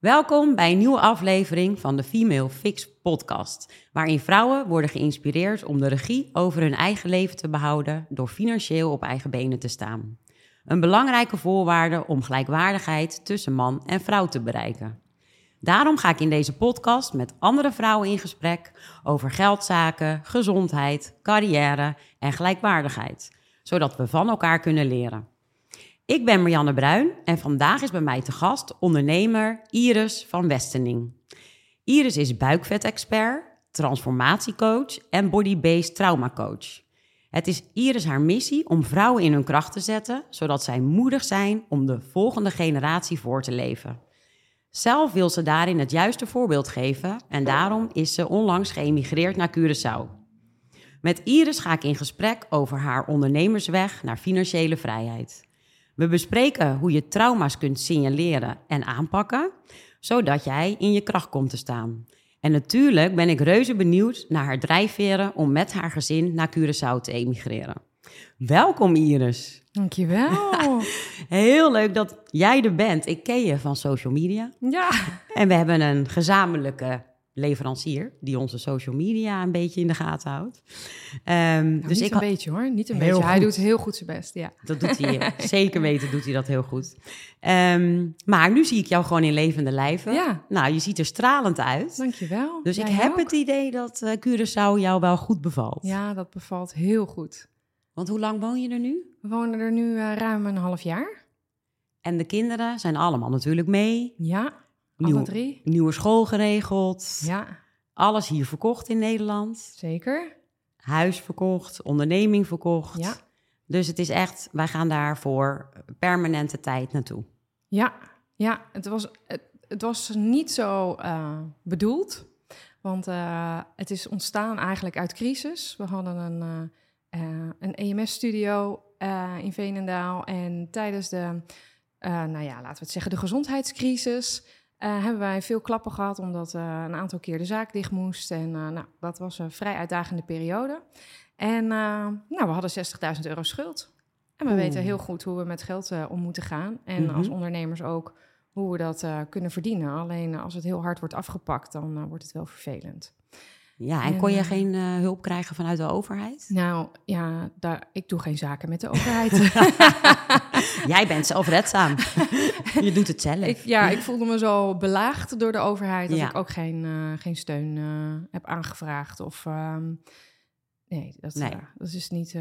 Welkom bij een nieuwe aflevering van de Female Fix podcast, waarin vrouwen worden geïnspireerd om de regie over hun eigen leven te behouden door financieel op eigen benen te staan. Een belangrijke voorwaarde om gelijkwaardigheid tussen man en vrouw te bereiken. Daarom ga ik in deze podcast met andere vrouwen in gesprek over geldzaken, gezondheid, carrière en gelijkwaardigheid, zodat we van elkaar kunnen leren. Ik ben Marianne Bruin en vandaag is bij mij te gast ondernemer Iris van Westening. Iris is buikvet-expert, transformatiecoach en body-based traumacoach. Het is Iris haar missie om vrouwen in hun kracht te zetten, zodat zij moedig zijn om de volgende generatie voor te leven. Zelf wil ze daarin het juiste voorbeeld geven en daarom is ze onlangs geëmigreerd naar Curaçao. Met Iris ga ik in gesprek over haar ondernemersweg naar financiële vrijheid. We bespreken hoe je trauma's kunt signaleren en aanpakken, zodat jij in je kracht komt te staan. En natuurlijk ben ik reuze benieuwd naar haar drijfveren om met haar gezin naar Curaçao te emigreren. Welkom Iris. Dankjewel. Heel leuk dat jij er bent. Ik ken je van social media. Ja. En we hebben een gezamenlijke leverancier die onze social media een beetje in de gaten houdt. Um, nou, dus niet ik een beetje hoor, niet een beetje. Hij doet heel goed zijn best, ja. Dat doet hij, zeker weten doet hij dat heel goed. Um, maar nu zie ik jou gewoon in levende lijven. Ja. Nou, je ziet er stralend uit. Dankjewel. Dus ik heb het idee dat uh, Curaçao jou wel goed bevalt. Ja, dat bevalt heel goed. Want hoe lang woon je er nu? We wonen er nu uh, ruim een half jaar. En de kinderen zijn allemaal natuurlijk mee. Ja, alle drie. Nieuwe school geregeld. Ja. Alles hier verkocht in Nederland. Zeker. Huis verkocht, onderneming verkocht. Ja. Dus het is echt, wij gaan daar voor permanente tijd naartoe. Ja, ja het, was, het, het was niet zo uh, bedoeld. Want uh, het is ontstaan eigenlijk uit crisis. We hadden een, uh, een EMS-studio in Veenendaal. En tijdens de, nou ja, laten we het zeggen, de gezondheidscrisis uh, hebben wij veel klappen gehad, omdat uh, een aantal keer de zaak dicht moest. En uh, nou, dat was een vrij uitdagende periode. En nou, we hadden 60.000 euro schuld. En we weten heel goed hoe we met geld om moeten gaan. En als ondernemers ook hoe we dat kunnen verdienen. Alleen als het heel hard wordt afgepakt, dan wordt het wel vervelend. Ja, en, kon je geen uh, hulp krijgen vanuit de overheid? Nou ja, daar, ik doe geen zaken met de overheid. Jij bent zelfredzaam. je doet het zelf. Ik, ja, ik voelde me zo belaagd door de overheid dat ik ook geen, uh, geen steun uh, heb aangevraagd. Of um, nee, dat, nee. dat is niet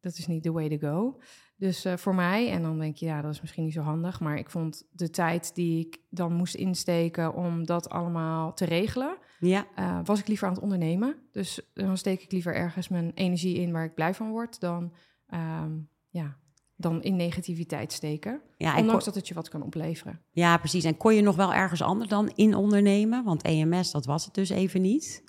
dat is niet the way to go. Dus voor mij, en dan denk je, ja, dat is misschien niet zo handig. Maar ik vond de tijd die ik dan moest insteken om dat allemaal te regelen, ja. Uh, was ik liever aan het ondernemen. Dus dan steek ik liever ergens mijn energie in waar ik blij van word, dan, um, ja, dan in negativiteit steken. Ja, ondanks dat het je wat kan opleveren. Ja, precies. En kon je nog wel ergens anders dan in ondernemen? Want EMS, dat was het dus even niet.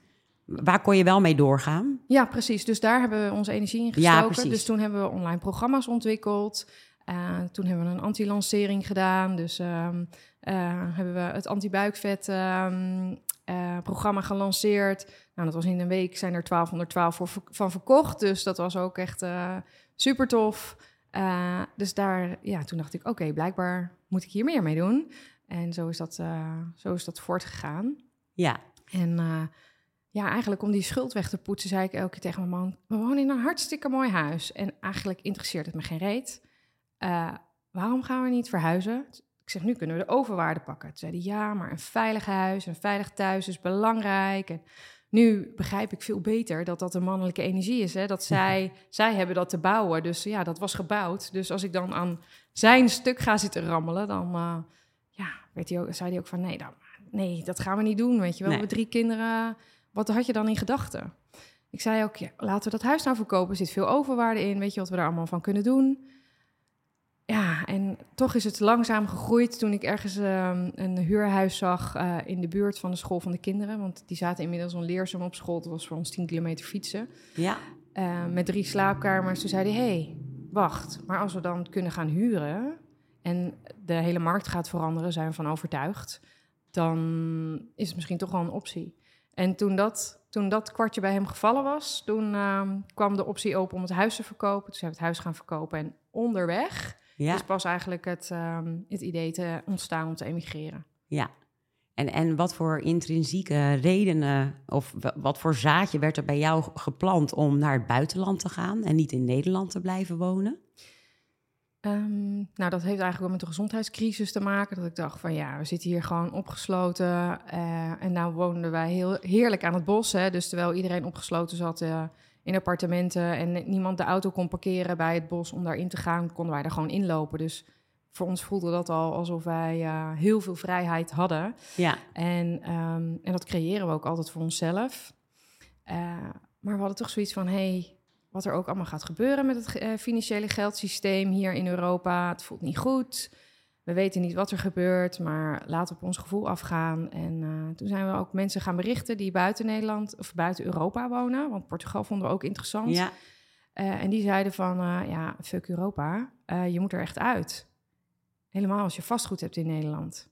Waar kon je wel mee doorgaan? Ja, precies. Dus daar hebben we onze energie in gestoken. Ja, dus toen hebben we online programma's ontwikkeld. Uh, toen hebben we een anti-lancering gedaan. Dus uh, uh, hebben we het anti-buikvet ehm, eh, programma gelanceerd. Nou, dat was in een week zijn er 1212 voor, van verkocht. Dus dat was ook echt super tof. dus daar, ja, toen dacht ik, oké, blijkbaar moet ik hier meer mee doen. En zo is dat, zo is dat voortgegaan. Ja. En ja, eigenlijk om die schuld weg te poetsen, zei ik elke keer tegen mijn man: We wonen in een hartstikke mooi huis. En eigenlijk interesseert het me geen reet. Uh, waarom gaan we niet verhuizen? Ik zeg: Nu kunnen we de overwaarde pakken. Toen zei hij: Ja, maar een veilig huis, een veilig thuis is belangrijk. En nu begrijp ik veel beter dat dat een mannelijke energie is. Hè? Dat zij, zij hebben dat te bouwen. Dus ja, dat was gebouwd. Dus als ik dan aan zijn stuk ga zitten rammelen, dan uh, ja, werd hij ook, zei hij ook van: Nee, dan, nee, dat gaan we niet doen. Weet je wel, we hebben drie kinderen wat had je dan in gedachten? Ik zei ook, ja, laten we dat huis nou verkopen. Er zit veel overwaarde in. Weet je wat we daar allemaal van kunnen doen? Ja, en toch is het langzaam gegroeid toen ik ergens uh, een huurhuis zag uh, in de buurt van de school van de kinderen. Want die zaten inmiddels een leerzaam op school. Dat was voor ons 10 kilometer fietsen. Ja. Uh, met drie slaapkamers. Toen zei hij, hey, wacht, maar als we dan kunnen gaan huren... en de hele markt gaat veranderen, zijn we van overtuigd... dan is het misschien toch wel een optie. En toen dat, toen dat kwartje bij hem gevallen was, toen uh, kwam de optie open om het huis te verkopen. Dus hij het huis gaan verkopen. En onderweg ja. is pas eigenlijk het, um, het idee te ontstaan om te emigreren. Ja, En, en wat voor intrinsieke redenen of wa- wat voor zaadje werd er bij jou geplant om naar het buitenland te gaan en niet in Nederland te blijven wonen? Ehm, nou, dat heeft eigenlijk wel met de gezondheidscrisis te maken. Dat ik dacht van ja, we zitten hier gewoon opgesloten. eh, en nou woonden wij heel heerlijk aan het bos. Hè, dus terwijl iedereen opgesloten zat eh, in appartementen en niemand de auto kon parkeren bij het bos om daarin te gaan, konden wij er gewoon inlopen. Dus voor ons voelde dat al alsof wij eh, heel veel vrijheid hadden. Ja, En, ehm, en dat creëren we ook altijd voor onszelf. Eh, maar we hadden toch zoiets van: hey, wat er ook allemaal gaat gebeuren met het eh, financiële geldsysteem hier in Europa. Het voelt niet goed. We weten niet wat er gebeurt, maar laten we op ons gevoel afgaan. En eh, toen zijn we ook mensen gaan berichten die buiten Nederland of buiten Europa wonen. Want Portugal vonden we ook interessant. ja, Eh, en die zeiden van, eh, ja, fuck Europa, je moet er echt uit. Helemaal als je vastgoed hebt in Nederland.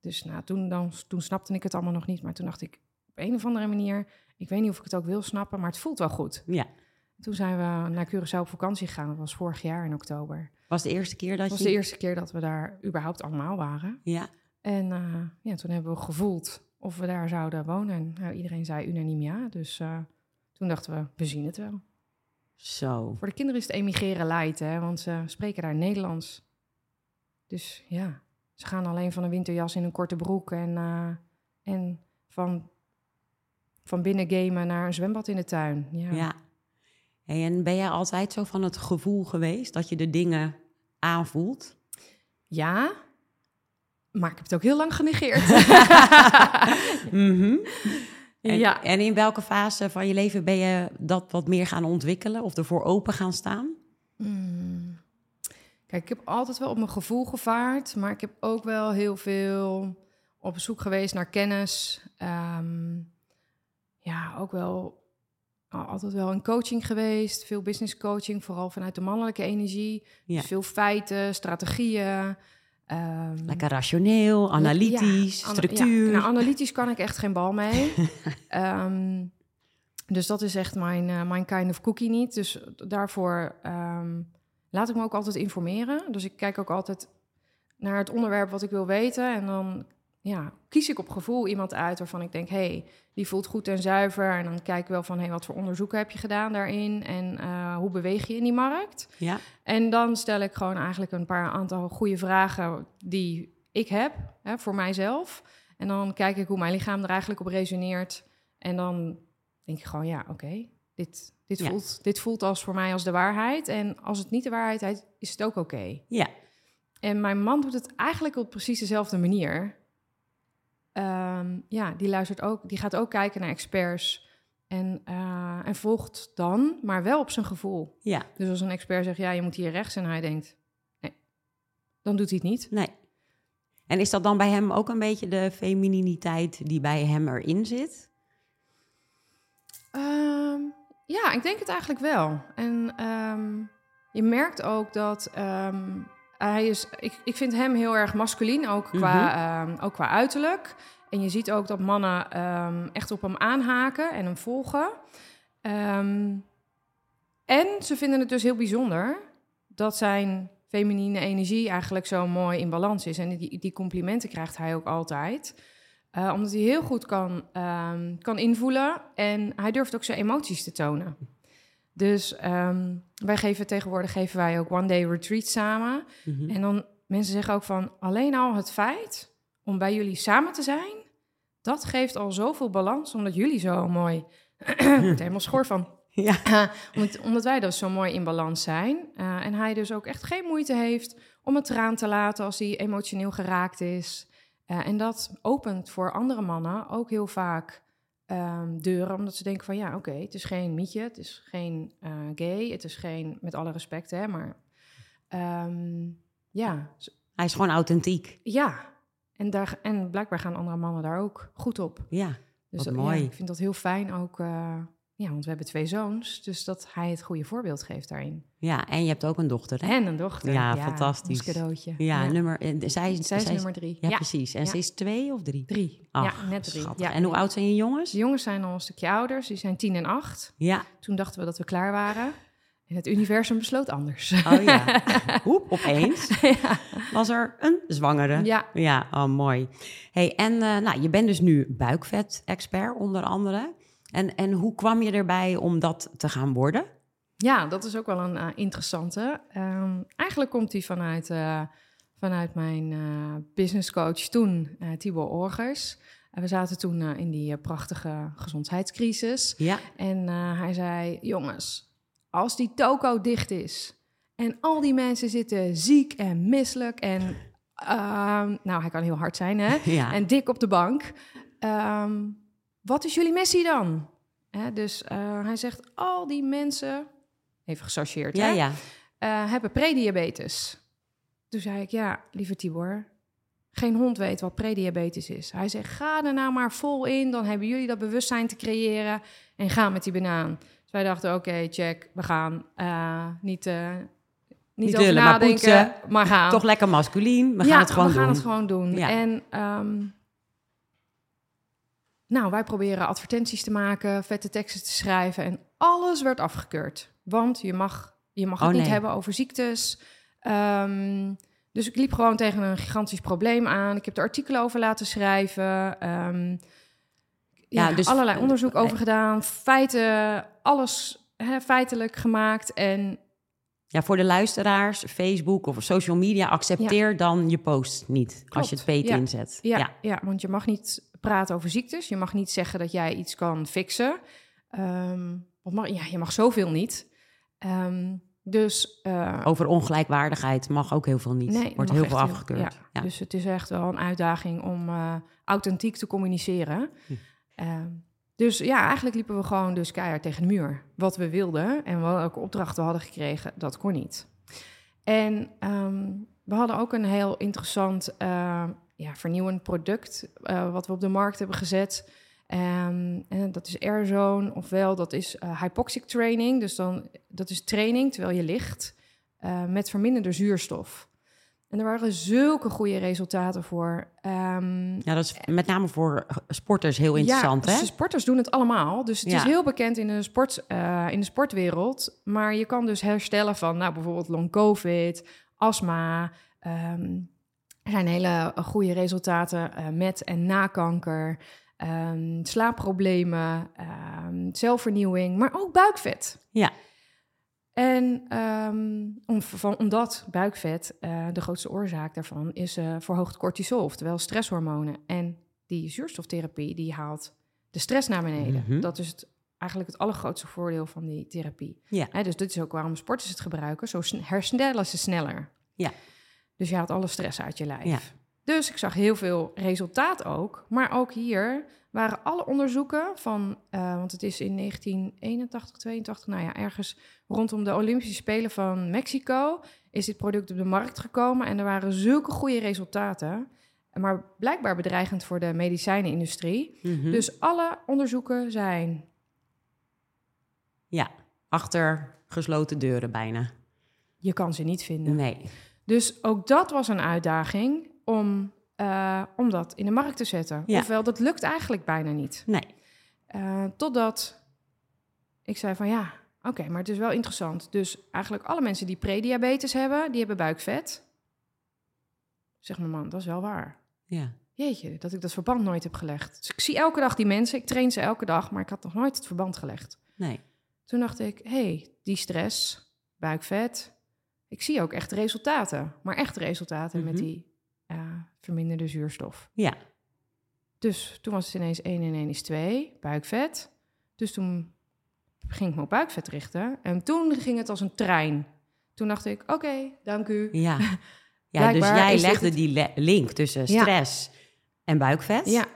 Dus nou, toen, dan, toen snapte ik het allemaal nog niet. Maar toen dacht ik, op een of andere manier... ik weet niet of ik het ook wil snappen, maar het voelt wel goed. ja. Toen zijn we naar Curaçao op vakantie gegaan. Dat was vorig jaar in oktober. Was de eerste keer dat Dat was je... de eerste keer dat we daar überhaupt allemaal waren. Ja, En eh, ja, toen hebben we gevoeld of we daar zouden wonen. En nou, iedereen zei unaniem ja. Dus eh, toen dachten we, we zien het wel. zo. Voor de kinderen is het emigreren light, hè, want ze spreken daar Nederlands. Dus ja, ze gaan alleen van een winterjas in een korte broek en, eh, en van, van binnen gamen naar een zwembad in de tuin. Ja. Ja. Hey, en ben jij altijd zo van het gevoel geweest dat je de dingen aanvoelt? Ja, maar ik heb het ook heel lang genegeerd. Mhm. En, ja. en in welke fase van je leven ben je dat wat meer gaan ontwikkelen of ervoor open gaan staan? Mm. Kijk, ik heb altijd wel op mijn gevoel gevaard, maar ik heb ook wel heel veel op zoek geweest naar kennis. Ehm, ja, ook wel altijd wel in coaching geweest, veel business coaching, vooral vanuit de mannelijke energie. Ja. Dus veel feiten, strategieën. ehm, Lekker rationeel, analytisch, ja, structuur. ja, nou, analytisch kan ik echt geen bal mee. Ehm, dus dat is echt mijn, eh, mijn kind of cookie niet. Dus daarvoor ehm, laat ik me ook altijd informeren. Dus ik kijk ook altijd naar het onderwerp wat ik wil weten. En dan ja, kies ik op gevoel iemand uit waarvan ik denk... hey, die voelt goed en zuiver. En dan kijk ik wel van, hey, wat voor onderzoeken heb je gedaan daarin? En eh, hoe beweeg je in die markt? ja, En dan stel ik gewoon eigenlijk een paar aantal goede vragen die ik heb hè, voor mijzelf. En dan kijk ik hoe mijn lichaam er eigenlijk op resoneert. En dan denk ik gewoon, ja, oké, dit, dit, Ja. voelt, dit voelt als voor mij als de waarheid. En als het niet de waarheid is, is het ook oké. ja, En mijn man doet het eigenlijk op precies dezelfde manier. Ehm, ja, die luistert ook, die gaat ook kijken naar experts. En, eh, en volgt dan, maar wel op zijn gevoel. ja. Dus als een expert zegt, ja, je moet hier rechts en hij denkt, nee, dan doet hij het niet. Nee. En is dat dan bij hem ook een beetje de femininiteit die bij hem erin zit? Ehm, ja, ik denk het eigenlijk wel. En ehm, je merkt ook dat ehm, hij is, ik, ik vind hem heel erg masculien, ook qua, ehm, ook qua uiterlijk. En je ziet ook dat mannen ehm, echt op hem aanhaken en hem volgen. Ehm, en ze vinden het dus heel bijzonder dat zijn feminine energie eigenlijk zo mooi in balans is. En die, die complimenten krijgt hij ook altijd. Eh, omdat hij heel goed kan, kan invoelen en hij durft ook zijn emoties te tonen. Dus ehm, wij geven tegenwoordig geven wij ook one day retreat samen. Mhm. En dan mensen zeggen ook van alleen al het feit om bij jullie samen te zijn, dat geeft al zoveel balans, omdat jullie zo mooi. er helemaal schor van. Ja, omdat, omdat wij dus zo mooi in balans zijn. Eh, en hij dus ook echt geen moeite heeft om het traan te laten als hij emotioneel geraakt is. Eh, en dat opent voor andere mannen ook heel vaak ehm, deuren, omdat ze denken van ja, oké, het is geen mietje, het is geen eh, gay, het is geen, met alle respect, hè, maar ehm, ja, hij is gewoon authentiek. ja. En, daar, en blijkbaar gaan andere mannen daar ook goed op. Ja, Dus dat- mooi. Ja, ik vind dat heel fijn ook. eh, ja, want we hebben twee zoons, dus dat hij het goede voorbeeld geeft daarin. ja. En je hebt ook een dochter, hè? En een dochter. Ja, fantastisch. Cadeautje. Ja, nummer... eh, Zij, Zij is nummer drie. Ja, Ja, precies. En ze is twee of drie? drie. Ach, ja, net drie. Ja, en hoe oud zijn je jongens? De jongens zijn al een stukje ouder. Die zijn tien en acht. Ja, Toen dachten we dat we klaar waren. En het universum besloot anders. Oh ja. Hoep, opeens was er een zwangere. ja, Ja, oh, mooi. Hey, en eh, nou, je bent dus nu buikvet-expert onder andere. En, en hoe kwam je erbij om dat te gaan worden? Ja, dat is ook wel een eh, interessante. Ehm, eigenlijk komt die vanuit, eh, vanuit mijn eh business coach toen, Tibor Orgers. En we zaten toen in die prachtige gezondheidscrisis. Ja, En hij zei, jongens, als die toko dicht is en al die mensen zitten ziek en misselijk en, ehm, nou, hij kan heel hard zijn, hè? ja. en dik op de bank. Ehm, wat is jullie missie dan? Hè, dus eh, hij zegt, al die mensen, even gechargeerd, ja, hè, ja. eh, hebben prediabetes. Toen zei ik, ja, lieve Tibor, geen hond weet wat prediabetes is. Hij zegt, ga er nou maar vol in, dan hebben jullie dat bewustzijn te creëren en ga met die banaan. Dus wij dachten, oké, check, we gaan eh, niet, eh, niet, Niet over lullen, maar nadenken, maar, gaan. Toch lekker masculien. We Ja, gaan het gewoon we gaan doen. het gewoon doen. Ja. En ehm, nou, wij proberen advertenties te maken, vette teksten te schrijven en alles werd afgekeurd. Want je mag, je mag het Oh, niet hebben over ziektes. Ehm, dus ik liep gewoon tegen een gigantisch probleem aan. Ik heb er artikelen over laten schrijven. ehm, ja, Ja, dus- allerlei onderzoek over gedaan. Feiten, alles feitelijk gemaakt. En Ja, voor de luisteraars, Facebook of social media, accepteer dan je post niet als je het ja. inzet. Ja. ja. want je mag niet praten over ziektes. Je mag niet zeggen dat jij iets kan fixen. Wat mag, ja, je mag zoveel niet. Ehm, dus eh, Over ongelijkwaardigheid mag ook heel veel niet. nee, Wordt heel veel afgekeurd. ja. Ja. Dus het is echt wel een uitdaging om eh, authentiek te communiceren. Hm. Ehm, dus ja, eigenlijk liepen we gewoon dus keihard tegen de muur. Wat we wilden en welke opdrachten we hadden gekregen, dat kon niet. En we hadden ook een heel interessant, eh, ja, vernieuwend product... eh, wat we op de markt hebben gezet. Ehm, en dat is Airzone, ofwel dat is eh, hypoxic training. Dus dan, dat is training terwijl je ligt eh, met verminderde zuurstof. En er waren zulke goede resultaten voor. Ehm, ja, dat is met name voor sporters heel interessant, ja, hè? sporters doen het allemaal. Dus het Ja. is heel bekend in de, sport, eh, in de sportwereld. Maar je kan dus herstellen van nou, bijvoorbeeld long covid, astma. ehm, er zijn hele goede resultaten eh, met en na kanker. ehm, slaapproblemen, ehm, zelfvernieuwing, maar ook buikvet. Ja. En ehm, om, van, omdat buikvet, eh, de grootste oorzaak daarvan, is eh verhoogd cortisol, oftewel stresshormonen. En die zuurstoftherapie, die haalt de stress naar beneden. Mhm. Dat is het, eigenlijk het allergrootste voordeel van die therapie. Ja. Dus dit is ook waarom sporters het gebruiken. Zo herstellen ze sneller. Ja. Dus je haalt alle stress uit je lijf. Ja. Dus ik zag heel veel resultaat ook. Maar ook hier waren alle onderzoeken van... eh, want het is in 1981, 82, nou ja, ergens rondom de Olympische Spelen van Mexico... is dit product op de markt gekomen en er waren zulke goede resultaten... Maar blijkbaar bedreigend voor de medicijnenindustrie. Mhm. Dus alle onderzoeken zijn Ja, achter gesloten deuren bijna. je kan ze niet vinden. Nee. Dus ook dat was een uitdaging om, eh, om dat in de markt te zetten. Ja. Ofwel, dat lukt eigenlijk bijna niet. Nee. Eh, totdat ik zei van ja, oké, maar het is wel interessant. Dus eigenlijk alle mensen die prediabetes hebben, die hebben buikvet. Zeg mijn man, dat is wel waar. Ja. Jeetje, dat ik dat verband nooit heb gelegd. Dus ik zie elke dag die mensen, ik train ze elke dag, maar ik had nog nooit het verband gelegd. Nee. Toen dacht ik, hé, hey, die stress, buikvet, ik zie ook echt resultaten. Maar echt resultaten met Mhm. die verminderde zuurstof. Ja. Dus toen was het ineens 1 en 1 is 2, buikvet. Dus toen ging ik me op buikvet richten. En toen ging het als een trein. Toen dacht ik, oké, dank u. Ja. Ja, dus jij legde het- die le- link tussen Ja. stress en buikvet. Ja,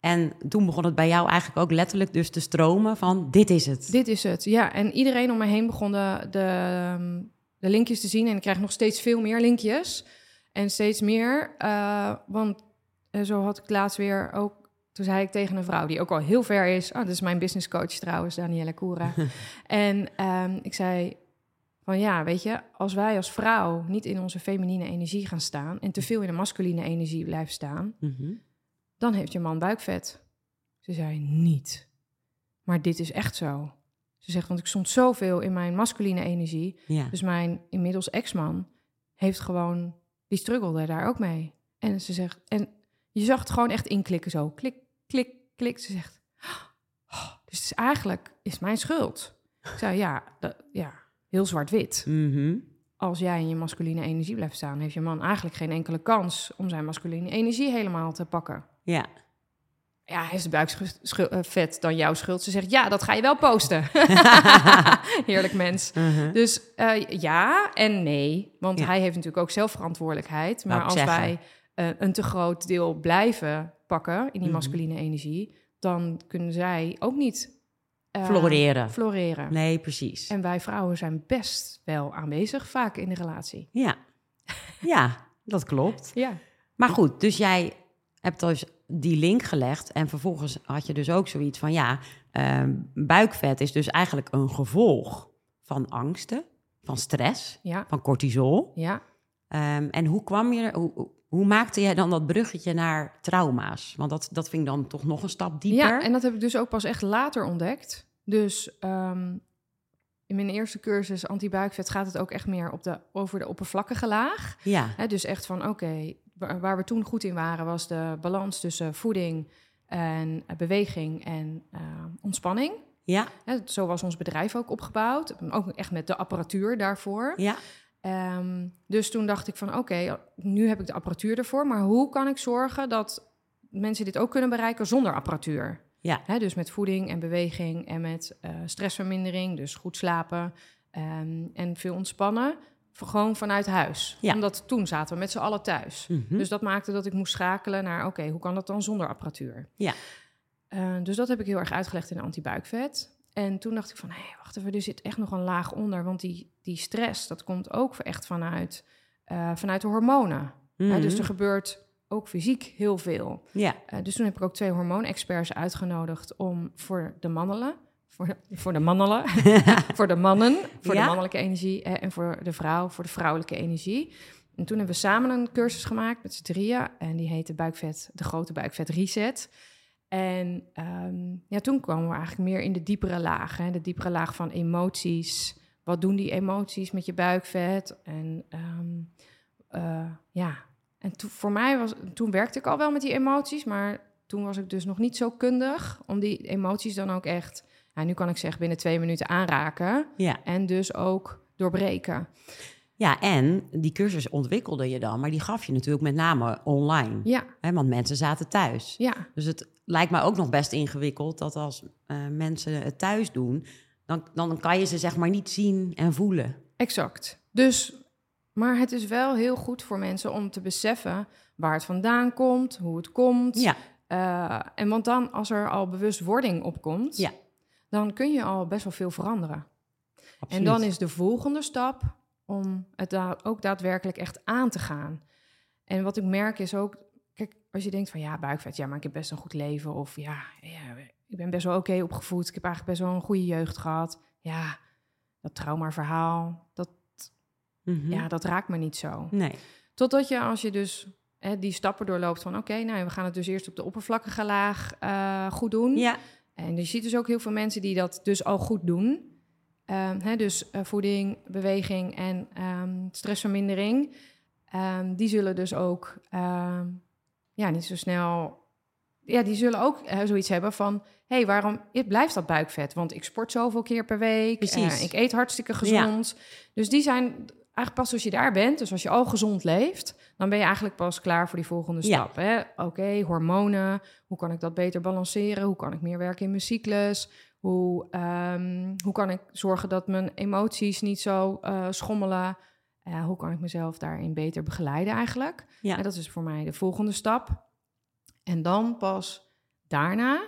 En toen begon het bij jou eigenlijk ook letterlijk dus te stromen van dit is het. dit is het. Ja, en iedereen om me heen begon de, de, ehm, de linkjes te zien. En ik krijg nog steeds veel meer linkjes. En steeds meer. eh, want eh, zo had ik laatst weer ook... Toen zei ik tegen een vrouw die ook al heel ver is... Oh, dat is mijn business coach trouwens, Danielle Koera. en ehm, ik zei van ja, weet je... Als wij als vrouw niet in onze feminine energie gaan staan... en te veel in de masculine energie blijven staan... Mhm. dan heeft je man buikvet. Ze zei niet. Maar dit is echt zo. Ze zegt, want ik stond zoveel in mijn masculine energie. Ja. Dus mijn inmiddels ex-man heeft gewoon, die struggelde daar ook mee. En ze zegt, en je zag het gewoon echt inklikken zo. Klik, klik, klik. Ze zegt, oh, dus het is eigenlijk, is mijn schuld. Ik zei, ja, dat, ja heel zwart-wit. Mhm. Als jij in je masculine energie blijft staan, heeft je man eigenlijk geen enkele kans om zijn masculine energie helemaal te pakken. Ja. Ja, is de buik schu- eh, vet dan jouw schuld? Ze zegt, ja, dat ga je wel posten. Heerlijk mens. Mhm. Dus eh, ja en nee. Want Ja. hij heeft natuurlijk ook zelfverantwoordelijkheid. Wou Maar als zeggen. wij eh, een te groot deel blijven pakken in die Mhm. masculine energie, dan kunnen zij ook niet Floreren. floreren. Nee, precies. En wij vrouwen zijn best wel aanwezig vaak in de relatie. Ja. Ja, dat klopt. Ja. Maar goed, dus jij hebt dus die link gelegd en vervolgens had je dus ook zoiets van, ja, ehm, buikvet is dus eigenlijk een gevolg van angsten, van stress, Ja, van cortisol. ja. Ehm, en hoe kwam je, hoe, hoe- maakte jij dan dat bruggetje naar trauma's? Want dat, dat vind ik dan toch nog een stap dieper. Ja, en dat heb ik dus ook pas echt later ontdekt. Dus ehm, in mijn eerste cursus anti-buikvet gaat het ook echt meer op de, over de oppervlakkige laag. ja. Dus echt van, oké, waar we toen goed in waren... was de balans tussen voeding en eh, beweging en eh, ontspanning. ja, zo was ons bedrijf ook opgebouwd. Ook echt met de apparatuur daarvoor. ja, Ehm, dus toen dacht ik van oké, nu heb ik de apparatuur ervoor, maar hoe kan ik zorgen dat mensen dit ook kunnen bereiken zonder apparatuur? ja, dus met voeding en beweging en met eh, stressvermindering, dus goed slapen ehm, en veel ontspannen, gewoon vanuit huis. Ja. Omdat toen zaten we met z'n allen thuis. Mhm. Dus dat maakte dat ik moest schakelen naar oké, hoe kan dat dan zonder apparatuur? Ja. Eh, dus dat heb ik heel erg uitgelegd in de antibuikvet. En toen dacht ik van, hé, wacht even, er zit echt nog een laag onder. Want die, die stress, dat komt ook echt vanuit, eh, vanuit de hormonen. Mhm. dus er gebeurt ook fysiek heel veel. ja, Eh, dus toen heb ik ook twee hormoonexperts uitgenodigd om voor de mannelen, voor, voor de mannelen, voor de mannen, voor Ja? de mannelijke energie en voor de vrouw, voor de vrouwelijke energie. En toen hebben we samen een cursus gemaakt met z'n drieën en die heette Buikvet, de grote Buikvet Reset. En ehm, ja, toen kwamen we eigenlijk meer in de diepere laag, hè, de diepere laag van emoties. Wat doen die emoties met je buikvet? En ehm, eh, ja, en voor mij was, toen werkte ik al wel met die emoties, maar toen was ik dus nog niet zo kundig om die emoties dan ook echt, ja, nu kan ik zeggen, binnen twee minuten aanraken ja. en dus ook doorbreken. Ja, en die cursus ontwikkelde je dan, maar die gaf je natuurlijk met name online. Ja, Hè, want mensen zaten thuis. ja, Dus het lijkt mij ook nog best ingewikkeld dat als eh, mensen het thuis doen, dan, dan kan je ze zeg maar niet zien en voelen. exact. Dus, maar het is wel heel goed voor mensen om te beseffen waar het vandaan komt, hoe het komt. Ja, Eh, en want dan, als er al bewustwording opkomt, Ja. Dan kun je al best wel veel veranderen. absoluut. En dan is de volgende stap om het da- ook daadwerkelijk echt aan te gaan. En wat ik merk is ook, kijk, als je denkt van ja, buikvet, ja, maar ik heb best een goed leven. Of ja, ja ik ben best wel oké opgevoed. Ik heb eigenlijk best wel een goede jeugd gehad. Ja, dat traumaverhaal, dat, Mhm. ja, dat raakt me niet zo. Nee. Totdat je, als je dus hè, die stappen doorloopt van oké, nou, we gaan het dus eerst op de oppervlakkige laag eh, goed doen. Ja, En je ziet dus ook heel veel mensen die dat dus al goed doen. Ehm, hè, dus eh, voeding, beweging en ehm, stressvermindering. Ehm, die zullen dus ook ja, niet zo snel... Ja, die zullen ook eh, zoiets hebben van... hé, hey, waarom het blijft dat buikvet? Want ik sport zoveel keer per week. Precies. eh, ik eet hartstikke gezond. Dus die zijn eigenlijk pas als je daar bent... dus als je al gezond leeft... dan ben je eigenlijk pas klaar voor die volgende stap. Oké, hormonen. Hoe kan ik dat beter balanceren? Hoe kan ik meer werken in mijn cyclus? Hoe, ehm, hoe kan ik zorgen dat mijn emoties niet zo eh, schommelen? Eh, hoe kan ik mezelf daarin beter begeleiden eigenlijk? Ja. En dat is voor mij de volgende stap. En dan pas daarna,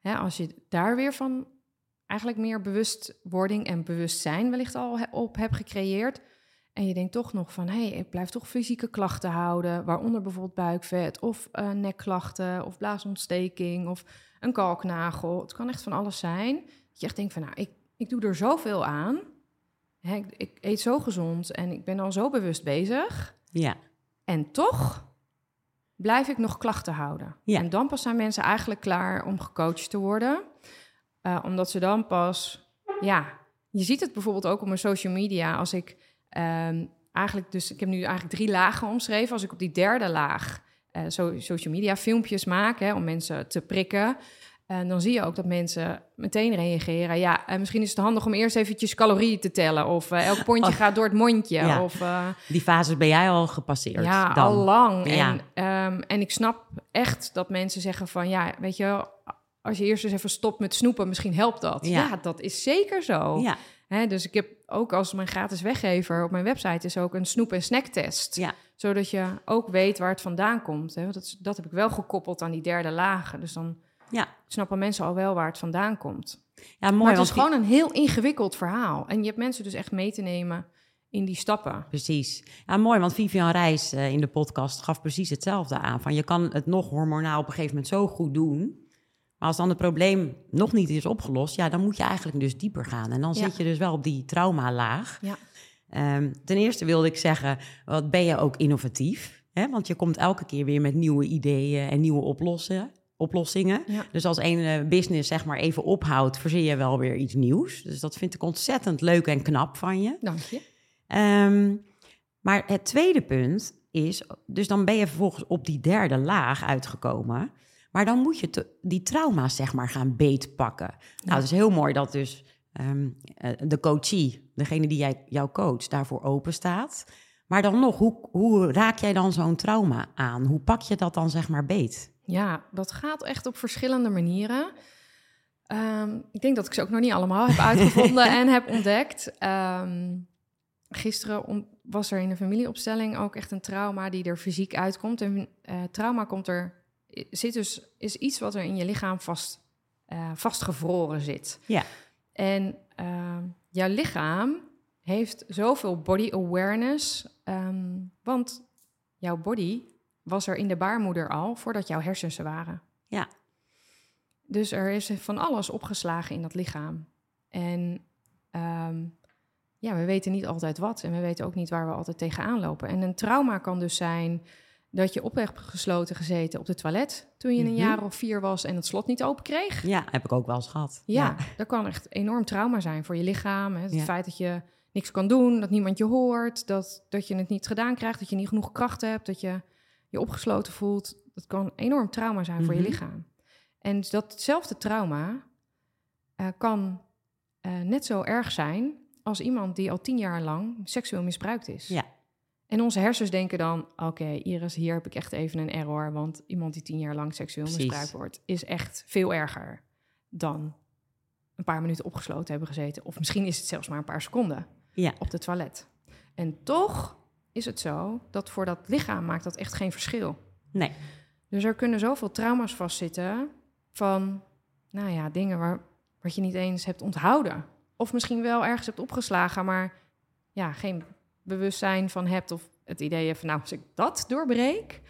hè, als je daar weer van eigenlijk meer bewustwording en bewustzijn wellicht al op hebt gecreëerd. En je denkt toch nog van, hé, hey, ik blijf toch fysieke klachten houden, waaronder bijvoorbeeld buikvet of eh, nekklachten of blaasontsteking of een kalknagel. Het kan echt van alles zijn. Dat je echt denkt van, nou, ik, ik doe er zoveel aan. Hè, ik, ik eet zo gezond en ik ben al zo bewust bezig. ja, En toch blijf ik nog klachten houden. Ja. En dan pas zijn mensen eigenlijk klaar om gecoacht te worden. Eh, omdat ze dan pas ja, je ziet het bijvoorbeeld ook op mijn social media. Als ik ehm, eigenlijk, dus ik heb nu eigenlijk drie lagen omschreven. Als ik op die derde laag uh, social media filmpjes maak hè, om mensen te prikken. En dan zie je ook dat mensen meteen reageren. Ja, en misschien is het handig om eerst eventjes calorieën te tellen. Of uh, elk pondje oh. gaat door het mondje. Ja. Of, uh, Die fase ben jij al gepasseerd. Ja, al lang. Ja. En, um, en ik snap echt dat mensen zeggen van... ja, weet je, als je eerst eens even stopt met snoepen, misschien helpt dat. Ja, ja dat is zeker zo. Ja. Hè, dus ik heb ook als mijn gratis weggever op mijn website is ook een snoep- en snacktest. Ja. Zodat je ook weet waar het vandaan komt. Hè. Dat, dat heb ik wel gekoppeld aan die derde lagen. Dus dan ja. snappen mensen al wel waar het vandaan komt. Ja, mooi. Maar het is gewoon een heel ingewikkeld verhaal. En je hebt mensen dus echt mee te nemen in die stappen. Precies. Ja, mooi, want Vivian Reis uh, in de podcast gaf precies hetzelfde aan. Van je kan het nog hormonaal op een gegeven moment zo goed doen. Maar als dan het probleem nog niet is opgelost, ja, dan moet je eigenlijk dus dieper gaan. En dan zit je dus wel op die traumalaag. Ja. Um, ten eerste wilde ik zeggen, wat ben je ook innovatief? Hè? Want je komt elke keer weer met nieuwe ideeën en nieuwe oplossingen oplossingen. Dus als een eh, business zeg maar even ophoudt, verzin je wel weer iets nieuws. Dus dat vind ik ontzettend leuk en knap van je. Dank je. Um, maar het tweede punt is, dus dan ben je vervolgens op die derde laag uitgekomen. Maar dan moet je te, die trauma's zeg maar gaan beetpakken. Nou, het is heel mooi dat dus um, de coachie, degene die jij, jouw coach, daarvoor open staat. Maar dan nog, hoe, hoe raak jij dan zo'n trauma aan? Hoe pak je dat dan zeg maar beet? Ja, dat gaat echt op verschillende manieren. Um, ik denk dat ik ze ook nog niet allemaal heb uitgevonden en heb ontdekt. Um, gisteren was er in de familieopstelling ook echt een trauma die er fysiek uitkomt. En uh, trauma komt er, zit dus, is iets wat er in je lichaam vast, uh, vastgevroren zit. Ja. En uh, jouw lichaam heeft zoveel body awareness, um, want jouw body was er in de baarmoeder al voordat jouw hersens er waren. Ja. Dus er is van alles opgeslagen in dat lichaam. En um, ja, we weten niet altijd wat en we weten ook niet waar we altijd tegenaan lopen. En een trauma kan dus zijn dat je op hebt gesloten gezeten op de toilet toen je een mhm. jaar of vier was en het slot niet open kreeg. Ja, heb ik ook wel eens gehad. Ja, ja. dat kan echt enorm trauma zijn voor je lichaam. Hè. Het feit dat je niks kan doen, dat niemand je hoort, dat, dat je het niet gedaan krijgt, dat je niet genoeg kracht hebt, dat je je opgesloten voelt. Dat kan enorm trauma zijn voor je mhm. lichaam. En datzelfde trauma uh, kan uh, net zo erg zijn als iemand die al tien jaar lang seksueel misbruikt is. Ja. En onze hersens denken dan: oké, Iris, hier heb ik echt even een error. Want iemand die tien jaar lang seksueel misbruikt wordt, is echt veel erger dan een paar minuten opgesloten hebben gezeten. Of misschien is het zelfs maar een paar seconden ja. op de toilet. En toch is het zo dat voor dat lichaam maakt dat echt geen verschil. Nee. Dus er kunnen zoveel trauma's vastzitten van, nou ja, dingen waar, wat je niet eens hebt onthouden. Of misschien wel ergens hebt opgeslagen, maar ja, geen bewustzijn van hebt of het idee van, nou, als ik dat doorbreek,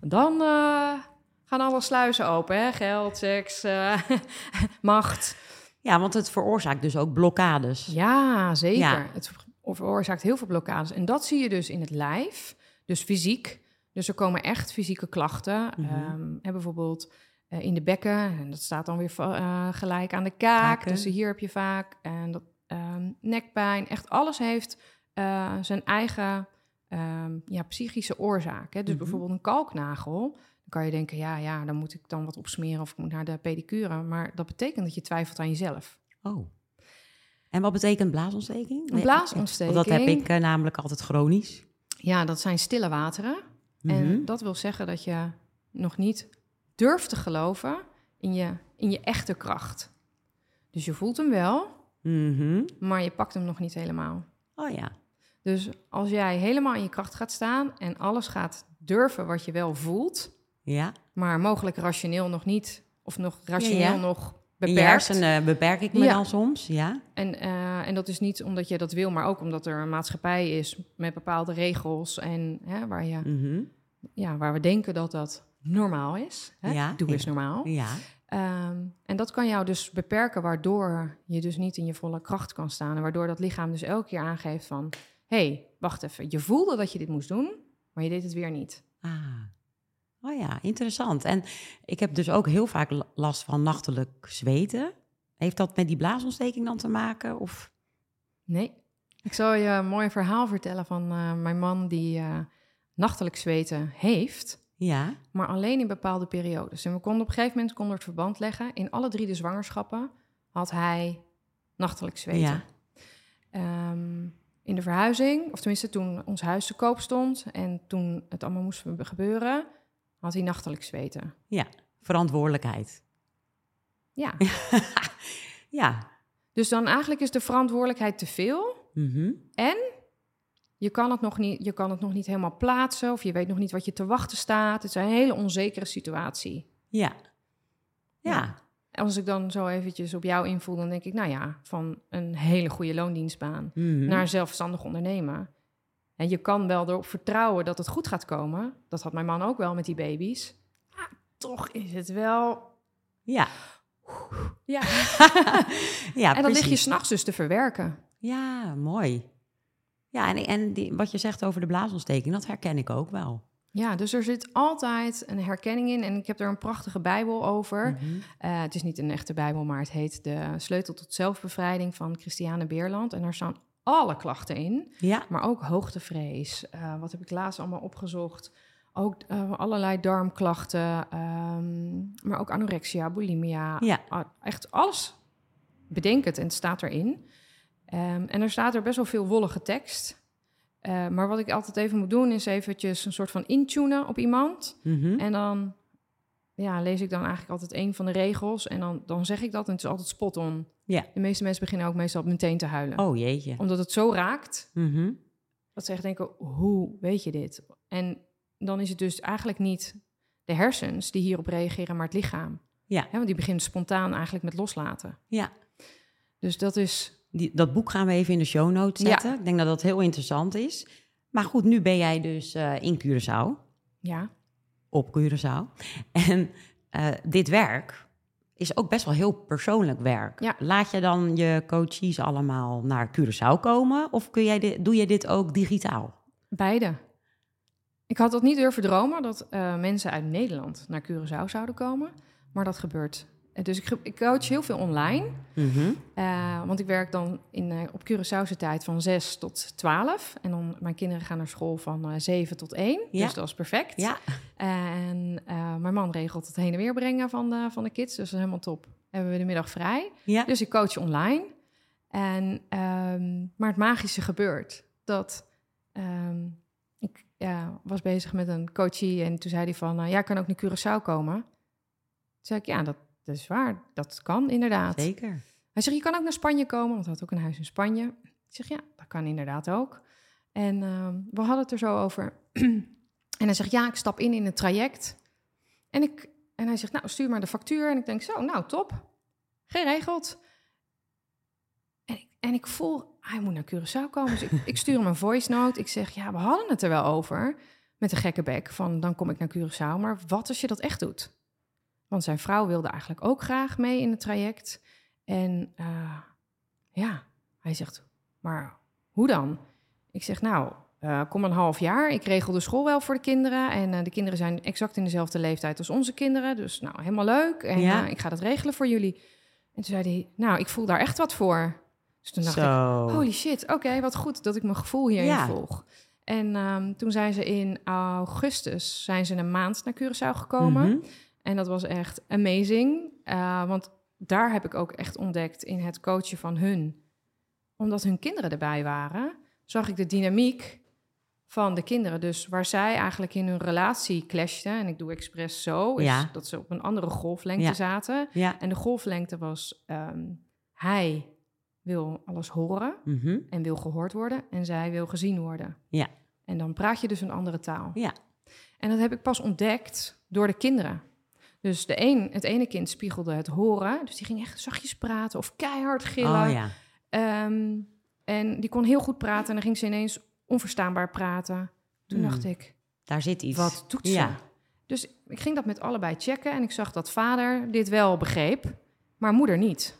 dan uh, gaan alle sluizen open. Hè? Geld, seks, uh, macht. Ja, want het veroorzaakt dus ook blokkades. Ja, zeker. Ja. Het veroorzaakt heel veel blokkades. En dat zie je dus in het lijf, dus fysiek. Dus er komen echt fysieke klachten. Mm bijvoorbeeld uh, in de bekken, en dat staat dan weer uh, gelijk aan de kaak. Dus hier heb je vaak. En dat, um, nekpijn, echt alles heeft uh, zijn eigen um, ja, psychische oorzaak. Hè? Dus mm -hmm. bijvoorbeeld een kalknagel. Dan kan je denken, ja, ja, dan moet ik dan wat opsmeren of ik moet naar de pedicure. Maar dat betekent dat je twijfelt aan jezelf. Oh. En wat betekent blaasontsteking? Een blaasontsteking. Dat heb ik uh, namelijk altijd chronisch. Ja, dat zijn stille wateren. Mm -hmm. En mhm. dat wil zeggen dat je nog niet durft te geloven in je, in je echte kracht. Dus je voelt hem wel, mm -hmm. maar je pakt hem nog niet helemaal. Oh ja. Dus als jij helemaal in je kracht gaat staan en alles gaat durven wat je wel voelt, ja. maar mogelijk rationeel nog niet, of nog rationeel ja, ja. nog in je hersenen beperk ik me ja. dan soms, ja. En, uh, en dat is niet omdat je dat wil, maar ook omdat er een maatschappij is met bepaalde regels en hè, waar, je, mm -hmm. ja, waar we denken dat dat normaal is. Hè? Ja. Doe eens normaal. Ja. Um, en dat kan jou dus beperken, waardoor je dus niet in je volle kracht kan staan. En waardoor dat lichaam dus elke keer aangeeft van... hey, wacht even, je voelde dat je dit moest doen, maar je deed het weer niet. Ah. Oh ja, interessant. En ik heb dus ook heel vaak last van nachtelijk zweten. Heeft dat met die blaasontsteking dan te maken? Of? Nee. Ik zal je een mooi verhaal vertellen van uh, mijn man die uh, nachtelijk zweten heeft. Ja. Maar alleen in bepaalde periodes. En we konden op een gegeven moment konden het verband leggen. In alle drie de zwangerschappen had hij nachtelijk zweten. Ja. Um, in de verhuizing, of tenminste toen ons huis te koop stond en toen het allemaal moest gebeuren, had hij nachtelijk zweten. Ja, verantwoordelijkheid. Ja. ja. Dus dan eigenlijk is de verantwoordelijkheid te veel. Mm En je kan, het nog niet, je kan het nog niet helemaal plaatsen of je weet nog niet wat je te wachten staat. Het is een hele onzekere situatie. Ja. Ja. ja. Als ik dan zo eventjes op jou invoel, dan denk ik, nou ja, van een hele goede loondienstbaan Mhm. naar zelfstandig ondernemen. En je kan wel erop vertrouwen dat het goed gaat komen. Dat had mijn man ook wel met die baby's. Maar toch is het wel... Ja. Ja. ja, en dan lig je s'nachts dus te verwerken. Ja, mooi. Ja, en, en die, wat je zegt over de blaasontsteking, dat herken ik ook wel. Ja, dus er zit altijd een herkenning in. En ik heb er een prachtige Bijbel over. Mhm. Eh, het is niet een echte Bijbel, maar het heet De Sleutel tot Zelfbevrijding van Christiane Beerland. En daar staan alle klachten in, Ja, maar ook hoogtevrees. Eh, wat heb ik laatst allemaal opgezocht? Ook eh, allerlei darmklachten, ehm, maar ook anorexia, bulimia. ja. Echt alles. Bedenk het en het staat erin. Ehm, en er staat er best wel veel wollige tekst. Eh, maar wat ik altijd even moet doen, is eventjes een soort van intunen op iemand. Mhm. En dan ja, lees ik dan eigenlijk altijd een van de regels. En dan, dan zeg ik dat en het is altijd spot on. Ja. De meeste mensen beginnen ook meestal meteen te huilen. Oh jeetje. Omdat het zo raakt, Mhm. dat ze echt denken, hoe weet je dit? En dan is het dus eigenlijk niet de hersens die hierop reageren, maar het lichaam. Ja. Want die begint spontaan eigenlijk met loslaten. Ja. Dus dat is, Die, dat boek gaan we even in de show notes Ja. zetten. Ik denk dat dat heel interessant is. Maar goed, nu ben jij dus eh, in Curaçao, ja, op Curaçao. En eh, dit werk is ook best wel heel persoonlijk werk. Ja. Laat je dan je coaches allemaal naar Curaçao komen? Of kun jij dit, doe je dit ook digitaal? beide. Ik had dat niet durven dromen dat eh, mensen uit Nederland naar Curaçao zouden komen. Maar dat gebeurt. Dus ik, ik coach heel veel online. Mhm. Eh, want ik werk dan in, eh, op Curaçaose tijd van 6 tot 12. En dan mijn kinderen gaan naar school van eh 7 tot 1. Ja. Dus dat is perfect. Ja, En mijn man regelt het heen en weer brengen van de, van de kids. Dus dat is helemaal top. Hebben we de middag vrij. ja. Dus ik coach online. En, ehm, maar het magische gebeurt. Dat ehm, ik ja, was bezig met een coachie en toen zei hij van... ja, ik kan ook naar Curaçao komen. Toen zei ik, ja, dat, dat is waar. Dat kan inderdaad. zeker. Hij zegt, je kan ook naar Spanje komen, want hij had ook een huis in Spanje. Ik zeg, ja, dat kan inderdaad ook. En ehm, we hadden het er zo over. en hij zegt, ja, ik stap in in het traject. En, ik, en hij zegt, nou, stuur maar de factuur. En ik denk, zo, nou, top. Geregeld. En ik, en ik voel, hij moet naar Curaçao komen. Dus ik, ik stuur hem een voice note. Ik zeg, ja, we hadden het er wel over. Met de gekke bek van, dan kom ik naar Curaçao. Maar wat als je dat echt doet? Want zijn vrouw wilde eigenlijk ook graag mee in het traject. En eh, ja, hij zegt, maar hoe dan? Ik zeg, nou, eh, kom een half jaar. Ik regel de school wel voor de kinderen. En eh, de kinderen zijn exact in dezelfde leeftijd als onze kinderen. Dus nou, helemaal leuk. En Ja. ik ga dat regelen voor jullie. En toen zei hij, nou, ik voel daar echt wat voor. Dus toen dacht ik. Holy shit, oké, wat goed dat ik mijn gevoel hierin Ja. volg. En ehm, toen zijn ze in augustus zijn ze een maand naar Curaçao gekomen. Mhm. En dat was echt amazing. eh, want daar heb ik ook echt ontdekt in het coachen van hun. Omdat hun kinderen erbij waren, zag ik de dynamiek van de kinderen. Dus waar zij eigenlijk in hun relatie clashten, en ik doe expres zo, is Ja. dat ze op een andere golflengte Ja. zaten. Ja. En de golflengte was, ehm, hij wil alles horen Mhm. en wil gehoord worden en zij wil gezien worden. Ja. En dan praat je dus een andere taal. Ja. En dat heb ik pas ontdekt door de kinderen. Dus de een, het ene kind spiegelde het horen, dus die ging echt zachtjes praten of keihard gillen. Oh ja. Ehm, en die kon heel goed praten en dan ging ze ineens onverstaanbaar praten. Toen Hmm. dacht ik, Daar zit iets. wat doet ze? Ja. Dus ik ging dat met allebei checken en ik zag dat vader dit wel begreep, maar moeder niet.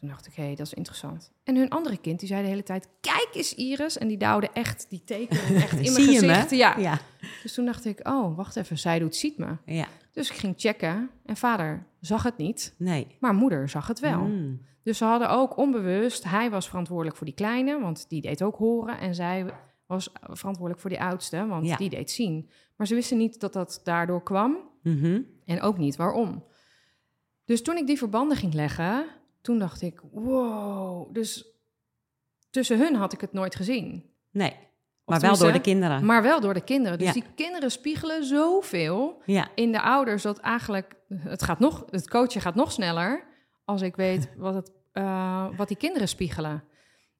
Toen dacht ik, hé, dat is interessant. En hun andere kind, die zei de hele tijd, kijk eens Iris. En die duwde echt, die tekenen echt in mijn gezicht. Ja. Ja. Dus toen dacht ik, oh, wacht even, zij doet ziet me. Ja. Dus ik ging checken en vader zag het niet, Nee. maar moeder zag het wel. Mm. Dus ze hadden ook onbewust, hij was verantwoordelijk voor die kleine, want die deed ook horen. En zij was verantwoordelijk voor die oudste, want Ja. die deed zien. Maar ze wisten niet dat dat daardoor kwam Mhm. en ook niet waarom. Dus toen ik die verbanden ging leggen, toen dacht ik, wow. Dus tussen hun had ik het nooit gezien. Nee. Of Maar wel door de kinderen. Maar wel door de kinderen. Dus Ja. die kinderen spiegelen zoveel Ja. in de ouders dat eigenlijk het gaat nog, het coachen gaat nog sneller als ik weet wat, het, eh, wat die kinderen spiegelen.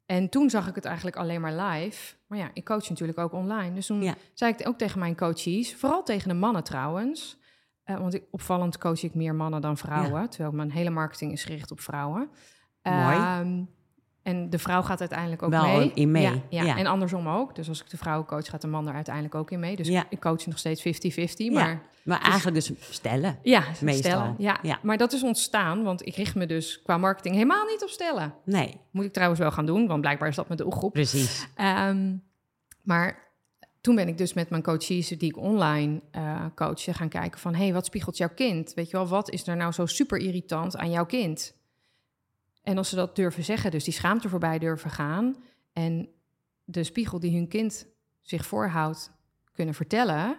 En toen zag ik het eigenlijk alleen maar live. Maar ja, ik coach natuurlijk ook online. Dus toen Ja. zei ik ook tegen mijn coaches, vooral tegen de mannen trouwens. Eh, want ik, opvallend coach ik meer mannen dan vrouwen. Terwijl mijn hele marketing is gericht op vrouwen. Mooi. Ehm, en de vrouw gaat uiteindelijk ook Wel mee. in mee, Ja, ja. ja. en andersom ook. Dus als ik de vrouwen coach, gaat de man er uiteindelijk ook in mee. Dus Ja. ik coach nog steeds 50-50. Ja. Maar Maar eigenlijk dus stellen. ja, Meestal, stellen. Ja. ja. maar dat is ontstaan, want ik richt me dus qua marketing helemaal niet op stellen. Nee, Moet ik trouwens wel gaan doen, want blijkbaar is dat mijn doelgroep. precies. Ehm, maar toen ben ik dus met mijn coaches die ik online eh coach gaan kijken van... hé, hey, wat spiegelt jouw kind? Weet je wel, wat is er nou zo super irritant aan jouw kind? En als ze dat durven zeggen, dus die schaamte voorbij durven gaan... en de spiegel die hun kind zich voorhoudt kunnen vertellen...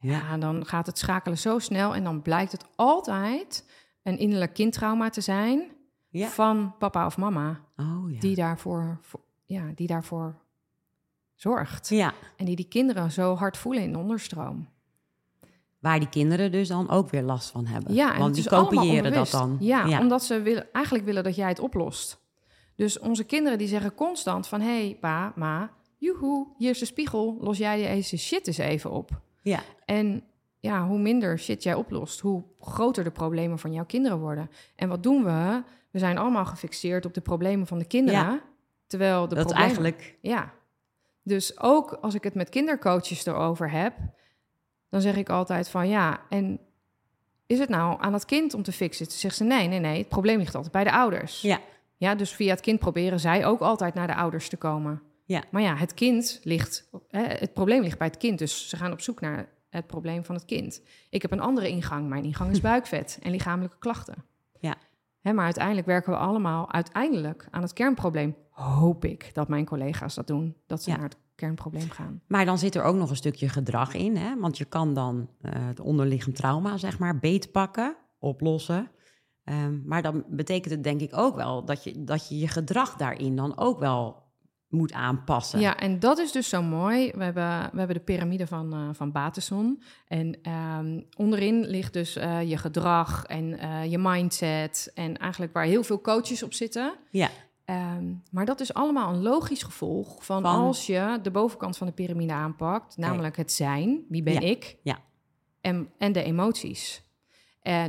Ja. Ja, dan gaat het schakelen zo snel en dan blijkt het altijd een innerlijk kindtrauma te zijn Ja. van papa of mama Oh ja. die daarvoor, voor- ja, die daarvoor zorgt. Ja. En die die kinderen zo hard voelen in de onderstroom. Waar die kinderen dus dan ook weer last van hebben. Ja, Want die kopiëren dat dan. Ja, omdat ze willen, eigenlijk willen dat jij het oplost. Dus onze kinderen die zeggen constant van... hé, hey, pa, ma, joehoe, hier is de spiegel. Los jij deze shit eens even op. Ja. En ja, hoe minder shit jij oplost, hoe groter de problemen van jouw kinderen worden. En wat doen we? We zijn allemaal gefixeerd op de problemen van de kinderen. Ja. Terwijl de dat problemen... eigenlijk... Ja. Dus ook als ik het met kindercoaches erover heb, dan zeg ik altijd van ja, en is het nou aan het kind om te fixen? Toen zegt ze nee, nee, nee, het probleem ligt altijd bij de ouders. Ja. Ja, dus via het kind proberen zij ook altijd naar de ouders te komen. Ja. Maar ja, het kind ligt, hè, het probleem ligt bij het kind, dus ze gaan op zoek naar het probleem van het kind. Ik heb een andere ingang. Mijn ingang is buikvet en lichamelijke klachten. Hè, maar uiteindelijk werken we allemaal uiteindelijk aan het kernprobleem. Hoop ik dat mijn collega's dat doen, dat ze Ja. naar het kernprobleem gaan. Maar dan zit er ook nog een stukje gedrag in. Hè? Want je kan dan eh, het onderliggend trauma, zeg maar, beetpakken, oplossen. Ehm, maar dan betekent het denk ik ook wel dat je, dat je je gedrag daarin dan ook wel moet aanpassen. Ja, en dat is dus zo mooi. We hebben, we hebben de piramide van, eh van Bateson. En ehm, onderin ligt dus eh, je gedrag en eh, je mindset. En eigenlijk waar heel veel coaches op zitten. Ja. Ehm, maar dat is allemaal een logisch gevolg van, Van- als je de bovenkant van de piramide aanpakt, namelijk het zijn, wie ben Ja, ik, ja. En, en de emoties.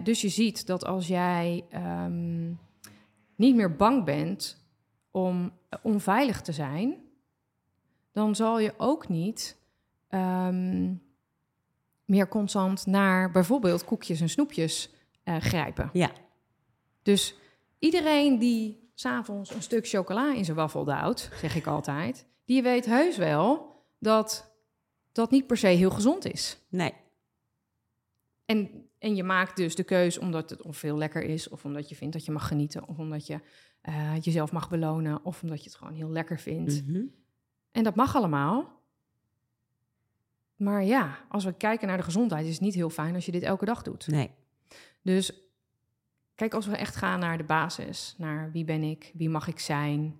Dus je ziet dat als jij ehm, niet meer bang bent om onveilig te zijn, dan zal je ook niet ehm, meer constant naar bijvoorbeeld koekjes en snoepjes eh, grijpen. Ja. Dus iedereen die s'avonds een stuk chocola in zijn waffel duwt, zeg ik altijd, die weet heus wel dat dat niet per se heel gezond is. Nee. En, en je maakt dus de keus omdat het of veel lekker is, of omdat je vindt dat je mag genieten, of omdat je eh, jezelf mag belonen, of omdat je het gewoon heel lekker vindt. Mhm. En dat mag allemaal. Maar ja, als we kijken naar de gezondheid, is het niet heel fijn als je dit elke dag doet. Nee. Dus kijk, als we echt gaan naar de basis, naar wie ben ik, wie mag ik zijn,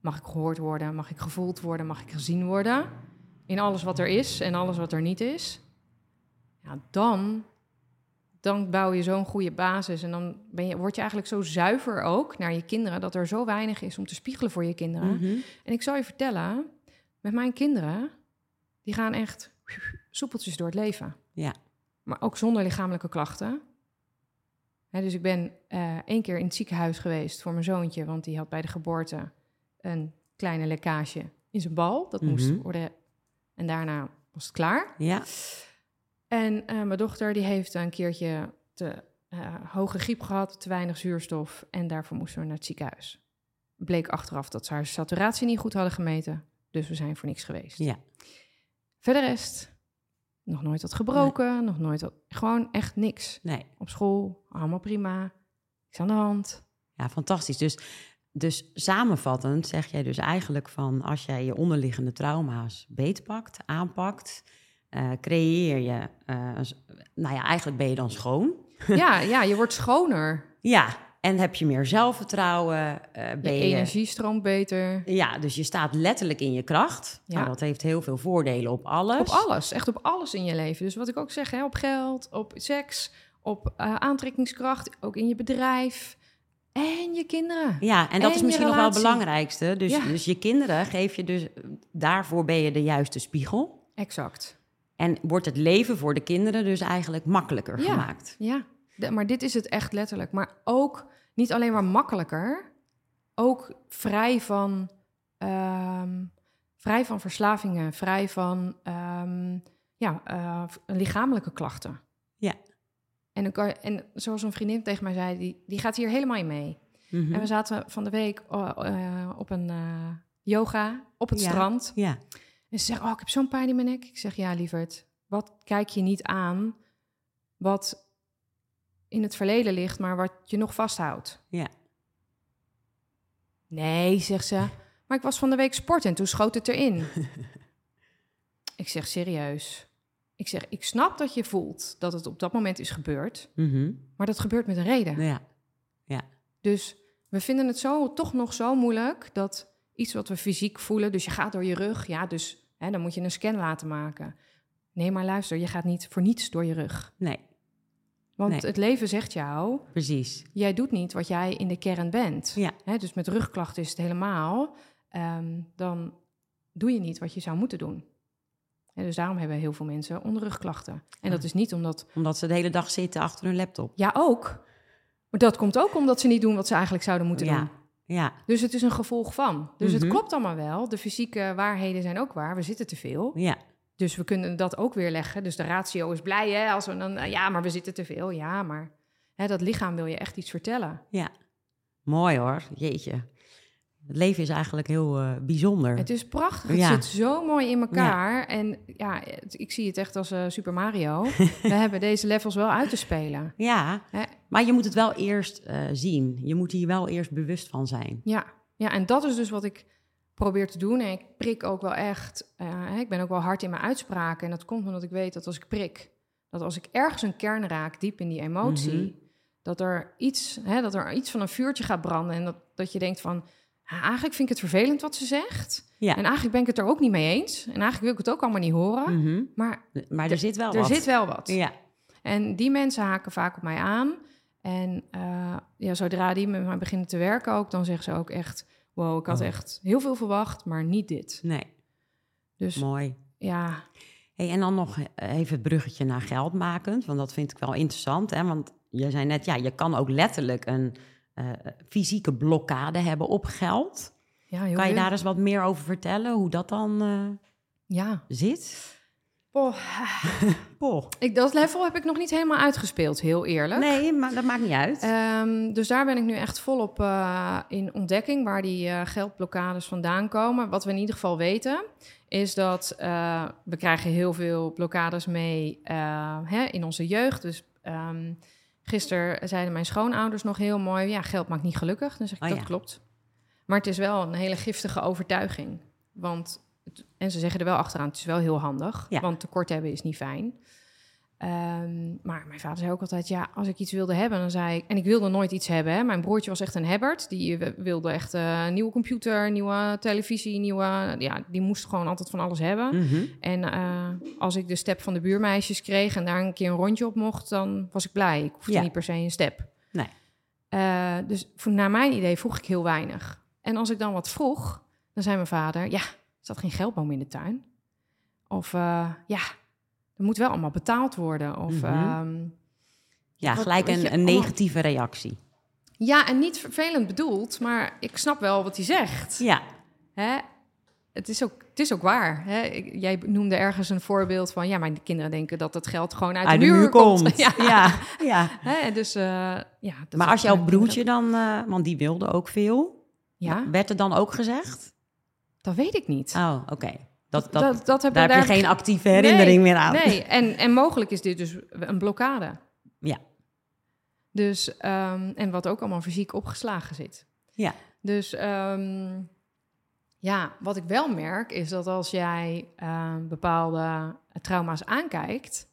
mag ik gehoord worden, mag ik gevoeld worden, mag ik gezien worden, in alles wat er is en alles wat er niet is, ja, dan, dan bouw je zo'n goede basis en dan ben je, word je eigenlijk zo zuiver ook naar je kinderen, dat er zo weinig is om te spiegelen voor je kinderen. Mhm. En ik zal je vertellen, met mijn kinderen, die gaan echt soepeltjes door het leven. Ja. Maar ook zonder lichamelijke klachten. Hè, dus ik ben eh één keer in het ziekenhuis geweest voor mijn zoontje, want die had bij de geboorte een kleine lekkage in zijn bal. Dat moest Mhm. worden. En daarna was het klaar. Ja. En eh, mijn dochter die heeft een keertje te eh, hoge griep gehad, te weinig zuurstof. En daarvoor moesten we naar het ziekenhuis. Bleek achteraf dat ze haar saturatie niet goed hadden gemeten. Dus we zijn voor niks geweest. Ja. Verder rest, nog nooit had gebroken, nog nooit had, gewoon echt niks. Nee. Op school, allemaal prima, niks aan de hand. Ja, fantastisch. Dus, dus samenvattend zeg jij dus eigenlijk van als jij je onderliggende trauma's beetpakt, aanpakt, eh, creëer je, eh, nou ja, eigenlijk ben je dan schoon. Ja, ja, je wordt schoner. Ja, en heb je meer zelfvertrouwen, eh, Je ben je... energie stroomt beter. Ja, dus je staat letterlijk in je kracht. Ja. Nou, dat heeft heel veel voordelen op alles. Op alles, echt op alles in je leven. Dus wat ik ook zeg, hè, op geld, op seks, op aantrekkingskracht, ook in je bedrijf en je kinderen. Ja, en dat En is misschien nog wel het belangrijkste. Dus, Ja. dus je kinderen geef je dus... Daarvoor ben je de juiste spiegel. Exact. En wordt het leven voor de kinderen dus eigenlijk makkelijker Ja. gemaakt. Ja, de- maar dit is het echt letterlijk. Maar ook niet alleen maar makkelijker, ook vrij van, ehm, vrij van verslavingen, vrij van ehm, ja, eh, lichamelijke klachten. Ja. En, dan kan je, en zoals een vriendin tegen mij zei, die, die gaat hier helemaal in mee. Mhm. En we zaten van de week eh, eh, op een yoga op het Ja. strand. Ja, En ze oh, ik heb zo'n pijn in mijn nek. Ik zeg, ja, lieverd, wat kijk je niet aan wat in het verleden ligt, maar wat je nog vasthoudt? ja. Nee, zegt ze, maar ik was van de week sporten en toen schoot het erin. ik zeg, serieus? Ik zeg, ik snap dat je voelt dat het op dat moment is gebeurd, Mhm. maar dat gebeurt met een reden. ja. Dus we vinden het zo, toch nog zo moeilijk dat iets wat we fysiek voelen, dus je gaat door je rug, ja, dus hè, dan moet je een scan laten maken. Nee, maar luister, je gaat niet voor niets door je rug. Nee, Want Nee. het leven zegt jou, precies. jij doet niet wat jij in de kern bent. Ja. Hè, dus met rugklachten is het helemaal, ehm, dan doe je niet wat je zou moeten doen. Hè, dus daarom hebben heel veel mensen onderrugklachten. En dat Ja. is niet omdat, Omdat ze de hele dag zitten achter hun laptop. ja ook, maar dat komt ook omdat ze niet doen wat ze eigenlijk zouden moeten Ja. doen. Ja, Dus het is een gevolg van. Dus het Mhm. klopt allemaal wel. De fysieke waarheden zijn ook waar. We zitten te veel. ja. Dus we kunnen dat ook weer leggen. Dus de ratio is blij, hè? Als we dan, eh, ja, maar we zitten te veel. Ja, maar hè, dat lichaam wil je echt iets vertellen. Ja, mooi hoor. Jeetje. Het leven is eigenlijk heel eh, bijzonder. Het is prachtig. Het Ja. zit zo mooi in elkaar. En ja, het- ik zie het echt als eh, Super Mario. we hebben deze levels wel uit te spelen. Ja, Hè? maar je moet het wel eerst eh, zien. Je moet hier wel eerst bewust van zijn. Ja. ja, en dat is dus wat ik probeer te doen. En ik prik ook wel echt. ik ben ook wel hard in mijn uitspraken. En dat komt omdat ik weet dat als ik prik, dat als ik ergens een kern raak, diep in die emotie, Mhm. dat, er iets, hè, dat er iets van een vuurtje gaat branden. En dat, dat je denkt van. "Ah, eigenlijk vind ik het vervelend wat ze zegt. Ja. En eigenlijk ben ik het er ook niet mee eens. En eigenlijk wil ik het ook allemaal niet horen. Mhm. Maar Maar er zit wel er wat. zit wel wat. Ja, En die mensen haken vaak op mij aan. En eh, ja, zodra die met mij beginnen te werken ook, dan zeggen ze ook echt... wow, ik had Oh. echt heel veel verwacht, maar niet dit. nee, Dus mooi. ja, Hey, en dan nog eh, even het bruggetje naar geld makend, want dat vind ik wel interessant. Hè? Want je zei net, ja, je kan ook letterlijk een eh, fysieke blokkade hebben op geld. ja heel Kan je daar eens wat meer over vertellen, hoe dat dan eh, Ja. zit? Oh, Poh. ik, dat level heb ik nog niet helemaal uitgespeeld, heel eerlijk. Nee, maar dat maakt niet uit. Ehm, dus daar ben ik nu echt volop eh, in ontdekking waar die eh, geldblokkades vandaan komen. Wat we in ieder geval weten, is dat eh, we krijgen heel veel blokkades mee eh, hè, in onze jeugd. Dus ehm gisteren zeiden mijn schoonouders nog heel mooi: ja, geld maakt niet gelukkig. Dan zeg ik Oh dat ja. klopt. Maar het is wel een hele giftige overtuiging. Want, het- en ze zeggen er wel achteraan: het is wel heel handig. Ja. Want tekort hebben is niet fijn. Ehm, maar mijn vader zei ook altijd, ja, als ik iets wilde hebben, dan zei ik... En ik wilde nooit iets hebben, hè. Mijn broertje was echt een hebbert. Die wilde echt eh, een nieuwe computer, nieuwe televisie, nieuwe... Ja, die moest gewoon altijd van alles hebben. Mhm. En eh, als ik de step van de buurmeisjes kreeg en daar een keer een rondje op mocht... dan was ik blij. Ik hoefde Ja. niet per se een step. Nee. Eh, dus voor, naar mijn idee vroeg ik heel weinig. En als ik dan wat vroeg, dan zei mijn vader... Ja, er zat geen geldboom in de tuin. Of ja, er moet wel allemaal betaald worden. Of Mhm. ehm, Ja, Wat- gelijk je een, een allemaal- negatieve reactie. ja, en niet vervelend bedoeld, maar ik snap wel wat hij zegt. Ja, Hè? Het, is ook, het is ook waar. Hè? Ik- jij noemde ergens een voorbeeld van... ja, mijn kinderen denken dat het geld gewoon uit, uit de muur, komt. ja. ja. ja, ja. Hè? Dus, eh, ja, dat Maar als jouw broertje dan, eh, want die wilde ook veel, Ja, werd er dan ook gezegd? dat weet ik niet. Oh, oké. Dat, dat, dat, dat heb daar heb je geen actieve herinnering meer aan. Nee, en, en mogelijk is dit dus een blokkade. Ja. Dus, ehm, en wat ook allemaal fysiek opgeslagen zit. Ja. Dus ehm, ja, wat ik wel merk is dat als jij eh, bepaalde trauma's aankijkt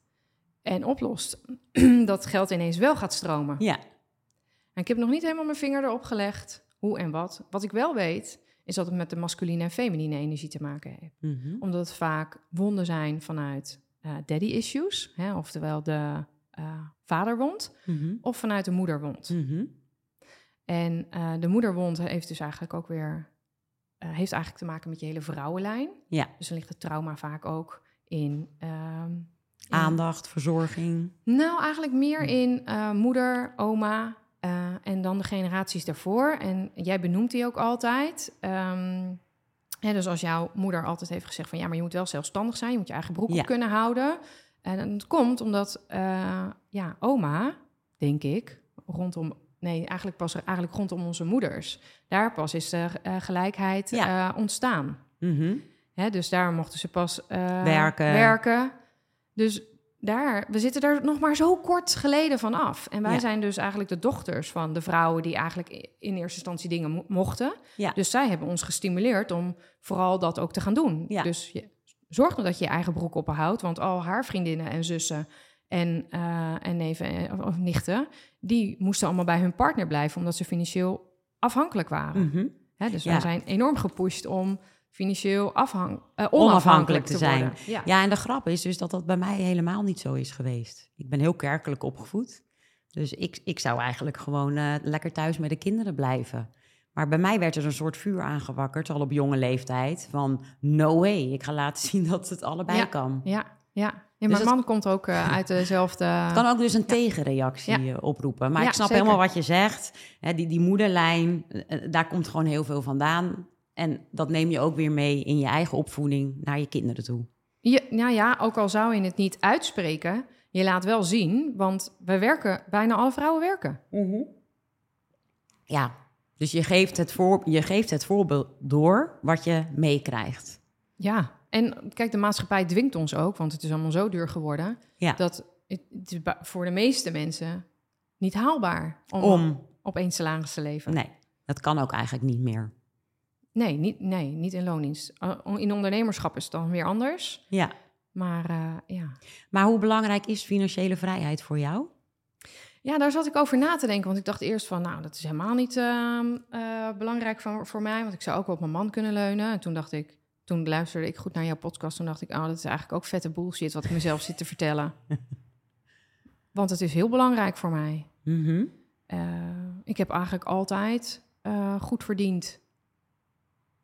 en oplost, dat geld ineens wel gaat stromen. Ja. En ik heb nog niet helemaal mijn vinger erop gelegd hoe en wat. Wat ik wel weet, is dat het met de masculine en feminine energie te maken heeft. Mhm. Omdat het vaak wonden zijn vanuit eh, daddy issues, hè, oftewel de eh, vaderwond, Mhm. of vanuit de moederwond. Mhm. En eh, de moederwond heeft dus eigenlijk ook weer heeft eigenlijk te maken met je hele vrouwenlijn. Ja. Dus dan ligt het trauma vaak ook in. ehm, in- Aandacht, verzorging. Nou, eigenlijk meer in moeder, oma eh, en dan de generaties daarvoor. En jij benoemt die ook altijd. Ehm, hè, dus als jouw moeder altijd heeft gezegd van ja, maar je moet wel zelfstandig zijn, je moet je eigen broek Ja. op kunnen houden. En dat komt omdat eh, ja, oma, denk ik, rondom. Nee, eigenlijk pas eigenlijk rondom onze moeders. Daar pas is de eh, gelijkheid Ja. ontstaan. Mhm. Hè, dus daar mochten ze pas Werken. werken. Dus daar, we zitten er nog maar zo kort geleden van af. En wij Ja. zijn dus eigenlijk de dochters van de vrouwen die eigenlijk in eerste instantie dingen mo- mochten. Ja. Dus zij hebben ons gestimuleerd om vooral dat ook te gaan doen. Ja. Dus je, zorg nou dat je je eigen broek ophoudt, want al haar vriendinnen en zussen en, eh, en neven en, of, nichten, die moesten allemaal bij hun partner blijven omdat ze financieel afhankelijk waren. Hè, dus wij zijn enorm gepusht om financieel afhang, eh, onafhankelijk, Onafhankelijk te, te zijn. Ja. Ja, en de grap is dus dat dat bij mij helemaal niet zo is geweest. Ik ben heel kerkelijk opgevoed. Dus ik, ik zou eigenlijk gewoon eh, lekker thuis met de kinderen blijven. Maar bij mij werd er een soort vuur aangewakkerd, al op jonge leeftijd. Van no way, ik ga laten zien dat het allebei Ja. kan. Ja, ja. ja Dus mijn het- man komt ook eh, uit dezelfde... Het kan ook dus een tegenreactie Ja. oproepen. Maar Ja, ik snap zeker. helemaal wat je zegt. Hè, die, die moederlijn, daar komt gewoon heel veel vandaan. En dat neem je ook weer mee in je eigen opvoeding naar je kinderen toe. Je, nou ja, ook al zou je het niet uitspreken, je laat wel zien, want we werken, bijna alle vrouwen werken. Ja, dus je geeft het, voor, je geeft het voorbeeld door wat je meekrijgt. Ja, en kijk, de maatschappij dwingt ons ook, want het is allemaal zo duur geworden, Ja. dat het, voor de meeste mensen niet haalbaar om, Om, op één salaris te leven. nee, dat kan ook eigenlijk niet meer. Nee, niet, nee, niet in loondienst. Uh, In ondernemerschap is het dan weer anders. Ja, Maar eh, ja. maar hoe belangrijk is financiële vrijheid voor jou? ja, daar zat ik over na te denken. Want ik dacht eerst van, nou, dat is helemaal niet ehm, eh, belangrijk voor, voor mij. Want ik zou ook op mijn man kunnen leunen. En toen dacht ik, toen luisterde ik goed naar jouw podcast. Toen dacht ik, oh, dat is eigenlijk ook vette bullshit wat ik mezelf zit te vertellen. Want het is heel belangrijk voor mij. Eh, ik heb eigenlijk altijd eh, goed verdiend.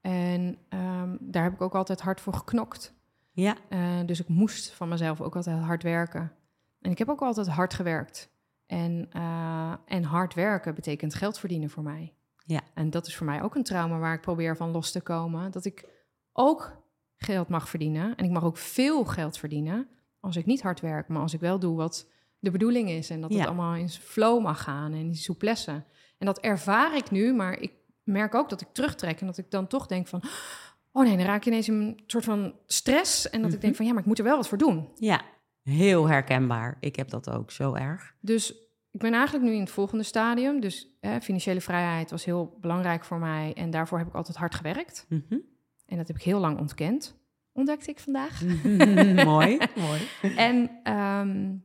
En ehm, daar heb ik ook altijd hard voor geknokt. Ja, Eh, dus ik moest van mezelf ook altijd hard werken. En ik heb ook altijd hard gewerkt. En, eh, en hard werken betekent geld verdienen voor mij. Ja. En dat is voor mij ook een trauma waar ik probeer van los te komen. Dat ik ook geld mag verdienen. En ik mag ook veel geld verdienen als ik niet hard werk. Maar als ik wel doe wat de bedoeling is. En dat Ja. het allemaal in flow mag gaan en in souplesse. En dat ervaar ik nu, maar ik merk ook dat ik terugtrek. En dat ik dan toch denk van... Oh nee, dan raak je ineens in een soort van stress. En dat ik Mhm. denk van ja, maar ik moet er wel wat voor doen. ja, heel herkenbaar. Ik heb dat ook zo erg. Dus ik ben eigenlijk nu in het volgende stadium. Dus eh, financiële vrijheid was heel belangrijk voor mij. En daarvoor heb ik altijd hard gewerkt. Mhm. En dat heb ik heel lang ontkend. Ontdekte ik vandaag. mooi, mooi. En, ehm,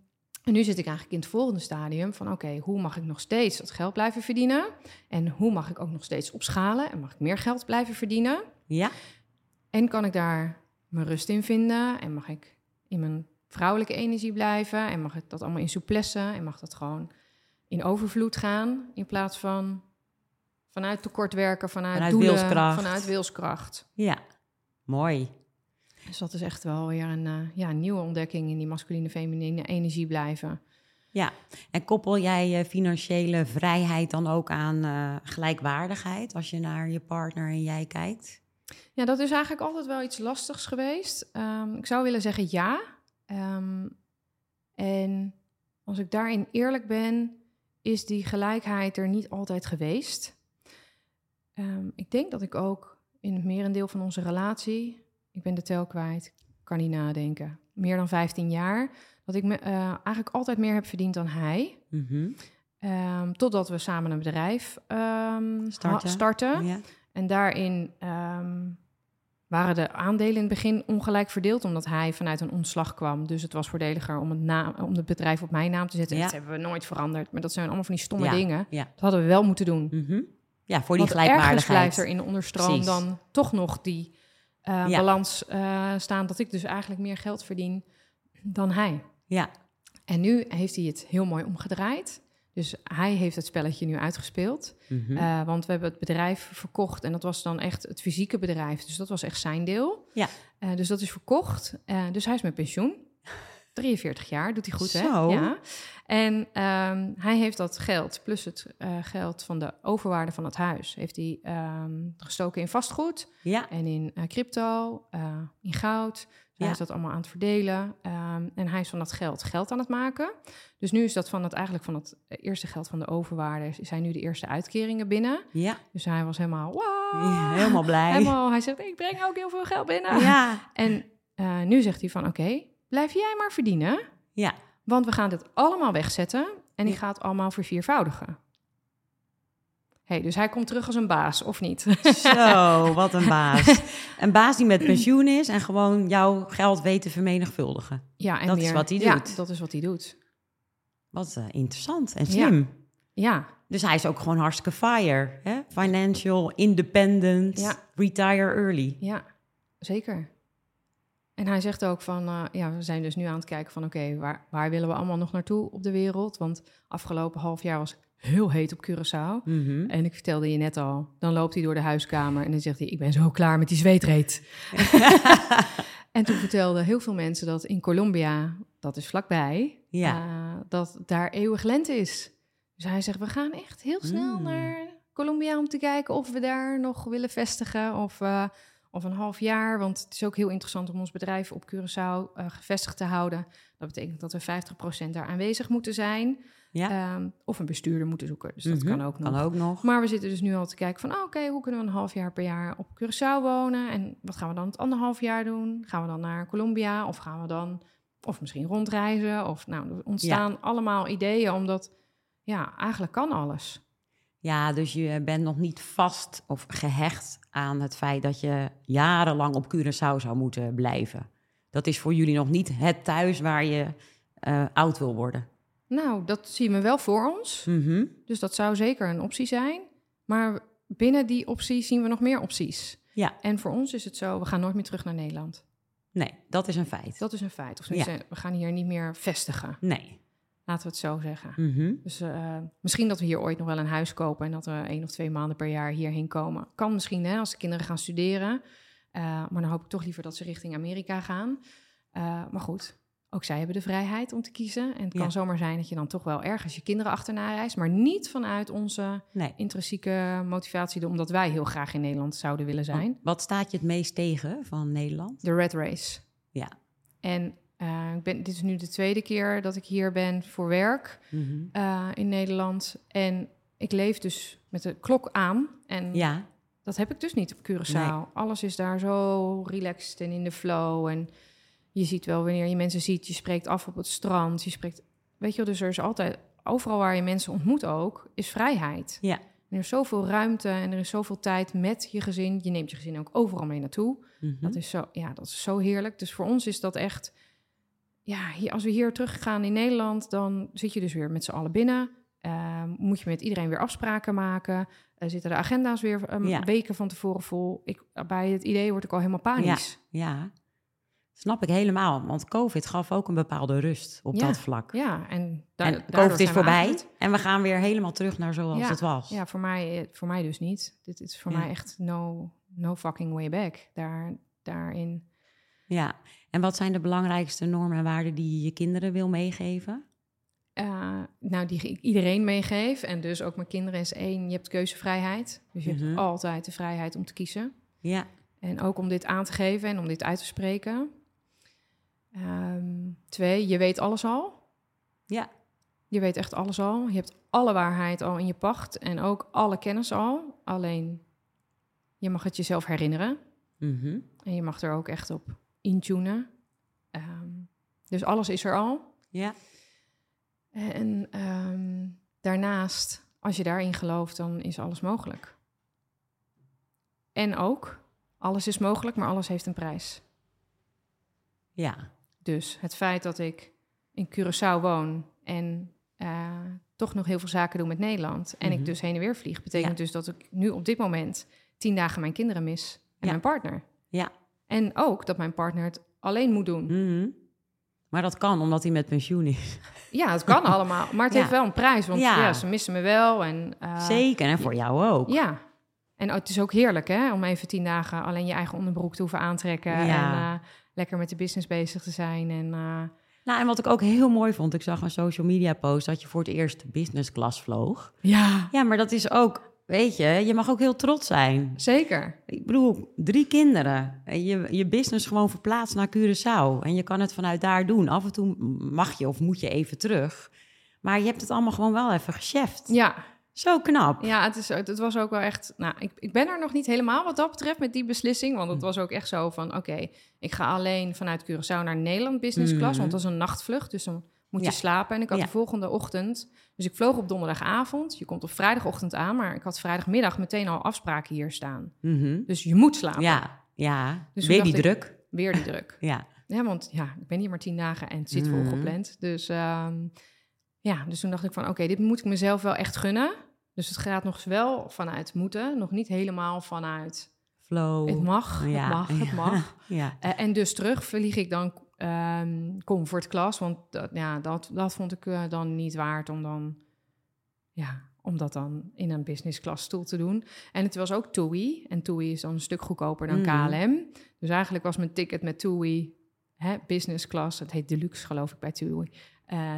en nu zit ik eigenlijk in het volgende stadium van... oké, hoe mag ik nog steeds dat geld blijven verdienen? En hoe mag ik ook nog steeds opschalen? En mag ik meer geld blijven verdienen? Ja, En kan ik daar mijn rust in vinden? En mag ik in mijn vrouwelijke energie blijven? En mag ik dat allemaal in souplesse? En mag dat gewoon in overvloed gaan? In plaats van vanuit tekort werken, vanuit, Vanuit doelen, wilskracht. vanuit wilskracht. ja, mooi. Dus dat is echt wel weer een eh, ja, nieuwe ontdekking in die masculine, feminine energie blijven. Ja, en koppel jij je financiële vrijheid dan ook aan eh, gelijkwaardigheid als je naar je partner en jij kijkt? Ja, dat is eigenlijk altijd wel iets lastigs geweest. Ehm, ik zou willen zeggen ja. Ehm, en als ik daarin eerlijk ben, is die gelijkheid er niet altijd geweest. Ehm, ik denk dat ik ook in het merendeel van onze relatie ik ben de tel kwijt, kan niet nadenken. Meer dan 15 jaar. Dat ik me, eh, eigenlijk altijd meer heb verdiend dan hij. Mhm. Ehm, totdat we samen een bedrijf ehm, Starten. ha- starten. Ja. En daarin ehm, waren de aandelen in het begin ongelijk verdeeld, omdat hij vanuit een ontslag kwam. Dus het was voordeliger om het, naam, om het bedrijf op mijn naam te zetten. Ja. Dat hebben we nooit veranderd. Maar dat zijn allemaal van die stomme Ja, dingen. ja. Dat hadden we wel moeten doen. Mhm. Ja, voor die Want ergens gelijkwaardigheid. blijft er in de onderstroom Precies. dan toch nog die eh, Ja. balans eh, staan... dat ik dus eigenlijk meer geld verdien dan hij. Ja, En nu heeft hij het heel mooi omgedraaid. Dus hij heeft het spelletje nu uitgespeeld. Mhm. Eh, want we hebben het bedrijf verkocht en dat was dan echt het fysieke bedrijf. Dus dat was echt zijn deel. Ja. Dus dat is verkocht. Dus hij is met pensioen. 43 jaar, doet hij goed, Zo. hè? Ja. En ehm, hij heeft dat geld, plus het eh, geld van de overwaarde van het huis... heeft hij ehm, gestoken in vastgoed ja. en in eh, crypto, eh, in goud. Dus Ja. Hij is dat allemaal aan het verdelen. ehm, en hij is van dat geld geld aan het maken. Dus nu is dat van het, eigenlijk van het eerste geld van de overwaarde... zijn nu de eerste uitkeringen binnen. ja. Dus hij was helemaal... Wow, Ja, helemaal blij. Helemaal, hij zegt, ik breng ook heel veel geld binnen. Ja, En nu zegt hij van, oké, blijf jij maar verdienen. ja. Want we gaan dit allemaal wegzetten. En die gaat allemaal verviervoudigen. hey, dus hij komt terug als een baas, of niet? Zo, wat een baas. Een baas die met pensioen is en gewoon jouw geld weet te vermenigvuldigen. ja, en Dat is wat hij ja, doet. dat is wat hij doet. Wat eh, interessant en Ja. slim. Ja, Dus hij is ook gewoon hartstikke fire. Hè? Financial, independent, Ja. retire early. ja, zeker. En hij zegt ook van, eh, ja, we zijn dus nu aan het kijken van, oké, waar, waar willen we allemaal nog naartoe op de wereld? Want afgelopen half jaar was heel heet op Curaçao. Mhm. En ik vertelde je net al, dan loopt hij door de huiskamer en dan zegt hij, ik ben zo klaar met die zweetreet. en toen vertelden heel veel mensen dat in Colombia, dat is vlakbij, Ja. eh, dat daar eeuwig lente is. Dus hij zegt, we gaan echt heel snel Mm. naar Colombia om te kijken of we daar nog willen vestigen of, eh, of een half jaar. Want het is ook heel interessant om ons bedrijf op Curaçao eh, gevestigd te houden. Dat betekent dat we 50% daar aanwezig moeten zijn. Ja. Ehm, of een bestuurder moeten zoeken, dus dat Mhm. kan ook nog. Kan ook nog. Maar we zitten dus nu al te kijken van, ah, oké, hoe kunnen we een half jaar per jaar op Curaçao wonen? En wat gaan we dan het anderhalf jaar doen? Gaan we dan naar Colombia of gaan we dan, of misschien rondreizen? Of nou, er ontstaan allemaal ideeën, omdat, ja, eigenlijk kan alles. Ja, dus je bent nog niet vast of gehecht aan het feit dat je jarenlang op Curaçao zou moeten blijven. Dat is voor jullie nog niet het thuis waar je eh, oud wil worden. Nou, dat zien we wel voor ons. Mhm. Dus dat zou zeker een optie zijn. Maar binnen die optie zien we nog meer opties. Ja, En voor ons is het zo, we gaan nooit meer terug naar Nederland. nee, dat is een feit. Dat is een feit. Of we gaan hier niet meer vestigen. Nee. Laten we het zo zeggen. Mhm. Dus eh, misschien dat we hier ooit nog wel een huis kopen en dat we één of twee maanden per jaar hierheen komen. Kan misschien hè, als de kinderen gaan studeren. Eh, maar dan hoop ik toch liever dat ze richting Amerika gaan. Eh, maar goed, ook zij hebben de vrijheid om te kiezen. En het Ja. kan zomaar zijn dat je dan toch wel ergens je kinderen achterna reist. Maar niet vanuit onze Nee. intrinsieke motivatie, omdat wij heel graag in Nederland zouden willen zijn. Wat staat je het meest tegen van Nederland? De Red Race. Ja. En eh, ik ben, dit is nu de tweede keer dat ik hier ben voor werk. Mhm. eh, in Nederland. En ik leef dus met de klok aan. En Ja, dat heb ik dus niet op Curaçao. Nee. Alles is daar zo relaxed en in de flow. En je ziet wel wanneer je mensen ziet, je spreekt af op het strand. Je spreekt, weet je wel, dus er is altijd, overal waar je mensen ontmoet ook, is vrijheid. Ja. En er is zoveel ruimte en er is zoveel tijd met je gezin. Je neemt je gezin ook overal mee naartoe. Mhm. Dat is zo, ja, dat is zo heerlijk. Dus voor ons is dat echt. Ja, hier, als we hier teruggaan in Nederland, dan zit je dus weer met z'n allen binnen. Ehm, moet je met iedereen weer afspraken maken. Eh, zitten de agenda's weer ehm, Ja. weken van tevoren vol. Ik, bij het idee word ik al helemaal panisch. ja. Snap ik helemaal, want COVID gaf ook een bepaalde rust op Ja. dat vlak. Ja, en, da- en COVID is we voorbij en we gaan weer helemaal terug naar zoals het was. Ja, voor mij, eh, voor mij dus niet. Dit is voor mij echt no, no fucking way back. Daar, daarin. Ja, en wat zijn de belangrijkste normen en waarden die je je kinderen wil meegeven? Eh, nou, die ik iedereen meegeef. En dus ook mijn kinderen is één, je hebt keuzevrijheid. Dus je Mhm. hebt altijd de vrijheid om te kiezen. Ja, En ook om dit aan te geven en om dit uit te spreken. Ehm, twee, je weet alles al. ja, Je weet echt alles al. Je hebt alle waarheid al in je pacht en ook alle kennis al. Alleen, je mag het jezelf herinneren. Mhm. En je mag er ook echt op intunen. Ehm, dus alles is er al. Ja. En ehm, daarnaast, als je daarin gelooft, dan is alles mogelijk. En ook, alles is mogelijk, maar alles heeft een prijs. Ja. Dus het feit dat ik in Curaçao woon en eh, toch nog heel veel zaken doe met Nederland... en Mhm. ik dus heen en weer vlieg, betekent Ja. dus dat ik nu op dit moment tien dagen mijn kinderen mis en Ja. mijn partner. Ja. En ook dat mijn partner het alleen moet doen. Mhm. Maar dat kan omdat hij met pensioen is. Ja, het kan allemaal, maar het Ja. heeft wel een prijs, want Ja. ja. ze missen me wel. En, eh, Zeker, en voor jou ook. Ja. En het is ook heerlijk, hè, om even tien dagen alleen je eigen onderbroek te hoeven aantrekken Ja. en eh, lekker met de business bezig te zijn. En eh, Nou, en wat ik ook heel mooi vond, ik zag een social media post dat je voor het eerst business class vloog. ja, Ja, maar dat is ook, weet je, je mag ook heel trots zijn. zeker. Ik bedoel, drie kinderen. En Je, je business gewoon verplaatst naar Curaçao. En je kan het vanuit daar doen. Af en toe mag je of moet je even terug. Maar je hebt het allemaal gewoon wel even gecheft. Ja, Zo knap. ja het, is, het was ook wel echt... Nou, ik, ik ben er nog niet helemaal wat dat betreft met die beslissing. Want het Hm. was ook echt zo van, oké, ik ga alleen vanuit Curaçao naar Nederland business class. Mhm. Want dat is een nachtvlucht, dus dan moet je slapen. En ik had de volgende ochtend... Dus ik vloog op donderdagavond. Je komt op vrijdagochtend aan, maar ik had vrijdagmiddag meteen al afspraken hier staan. Mhm. Dus je moet slapen. Ja, ja. Dus Weer die ik- druk. Weer die druk. Ja. Ja, want ja, ik ben hier maar tien dagen en het zit vol Mhm. gepland. Dus ehm, ja, dus toen dacht ik van oké, dit moet ik mezelf wel echt gunnen. Dus het gaat nog wel vanuit moeten, nog niet helemaal vanuit Flow. het mag, Ja, het mag, het ja. mag. Ja. Eh, en dus terug vlieg ik dan ehm comfort class, want dat, ja, dat, dat vond ik eh, dan niet waard om dan, ja, om dat dan in een business class stoel te doen. En het was ook TUI, en TUI is dan een stuk goedkoper dan. KLM. Dus eigenlijk was mijn ticket met TUI, hè, business class, het heet deluxe geloof ik bij TUI, eh,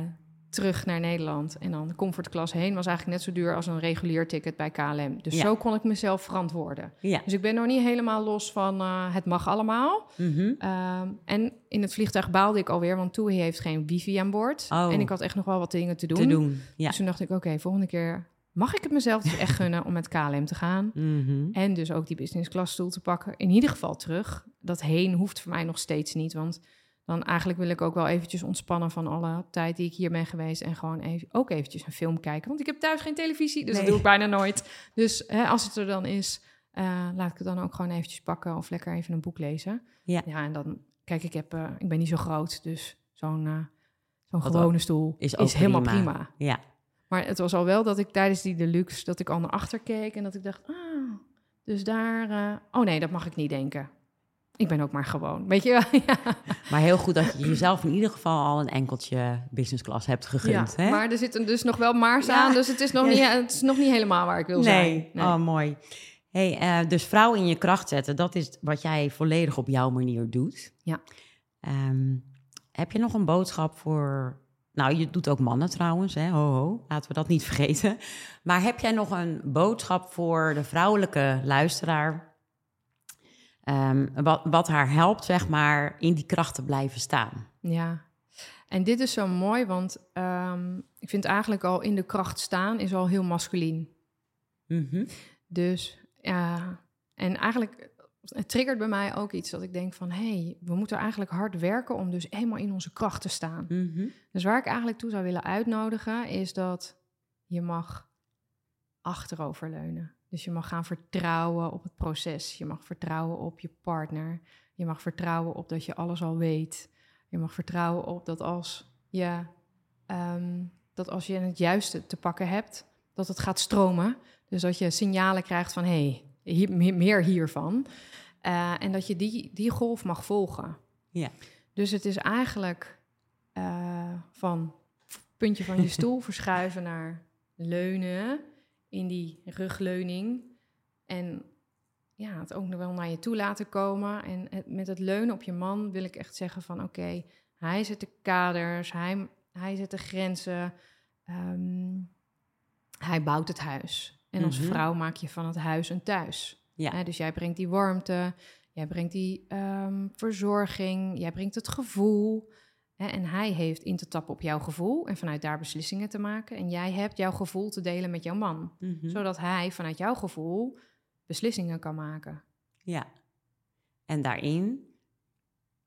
terug naar Nederland. En dan de comfort class heen was eigenlijk net zo duur als een regulier ticket bij KLM. Dus Ja. zo kon ik mezelf verantwoorden. Ja. Dus ik ben nog niet helemaal los van eh, het mag allemaal. Mhm. Ehm, en in het vliegtuig baalde ik alweer, want TUI heeft geen wifi aan boord. Oh. En ik had echt nog wel wat dingen te doen. Te doen. Ja. Dus toen dacht ik, oké, volgende keer mag ik het mezelf dus echt gunnen om met KLM te gaan. Mhm. En dus ook die business class stoel te pakken. In ieder geval terug. Dat heen hoeft voor mij nog steeds niet. Want dan eigenlijk wil ik ook wel eventjes ontspannen van alle tijd die ik hier ben geweest. En gewoon even, ook eventjes een film kijken. Want ik heb thuis geen televisie, dus dat doe ik bijna nooit. Dus hè, als het er dan is, eh, laat ik het dan ook gewoon eventjes pakken. Of lekker even een boek lezen. Ja. ja en dan, kijk, ik, heb, eh, ik ben niet zo groot. Dus zo'n eh, zo'n gewone stoel is helemaal prima. prima. Ja. Maar het was al wel dat ik tijdens die deluxe, dat ik al naar achter keek en dat ik dacht, ah, dus daar, oh nee, dat mag ik niet denken. Ik ben ook maar gewoon, weet je wel? ja. Maar heel goed dat je jezelf in ieder geval al een enkeltje business class hebt gegund. Ja, hè? Maar er zitten dus nog wel maars Ja. aan, dus het is, nog niet, het is nog niet helemaal waar ik wil nee. zijn. Oh, mooi. Hey, eh, dus vrouw in je kracht zetten, dat is wat jij volledig op jouw manier doet. Ja. Ehm, heb je nog een boodschap voor... Nou, je doet ook mannen trouwens, hè? Ho, ho. Laten we dat niet vergeten. Maar heb jij nog een boodschap voor de vrouwelijke luisteraar... Ehm, wat, wat haar helpt, zeg maar, in die kracht te blijven staan? Ja, en dit is zo mooi, want ehm, ik vind eigenlijk al in de kracht staan is al heel masculien. Mhm. Dus ja, en eigenlijk het triggert bij mij ook iets dat ik denk van... hé, hey, we moeten eigenlijk hard werken om dus helemaal in onze kracht te staan. Mhm. Dus waar ik eigenlijk toe zou willen uitnodigen is dat je mag achteroverleunen. Dus je mag gaan vertrouwen op het proces. Je mag vertrouwen op je partner. Je mag vertrouwen op dat je alles al weet. Je mag vertrouwen op dat als je, ehm, dat als je het juiste te pakken hebt, dat het gaat stromen. Dus dat je signalen krijgt van hé, hey, meer- hiervan. Eh, en dat je die, die golf mag volgen. Ja. Dus het is eigenlijk eh, van puntje van je stoel verschuiven naar leunen in die rugleuning. En ja, het ook nog wel naar je toe laten komen. En het- met het leunen op je man wil ik echt zeggen van oké, hij zet de kaders, hij, hij zet de grenzen, ehm, hij bouwt het huis. En als Mhm. vrouw maak je van het huis een thuis. Ja. Dus jij brengt die warmte, jij brengt die ehm, verzorging, jij brengt het gevoel. En hij heeft in te tappen op jouw gevoel en vanuit daar beslissingen te maken. En jij hebt jouw gevoel te delen met jouw man, Mhm. zodat hij vanuit jouw gevoel beslissingen kan maken. Ja. En daarin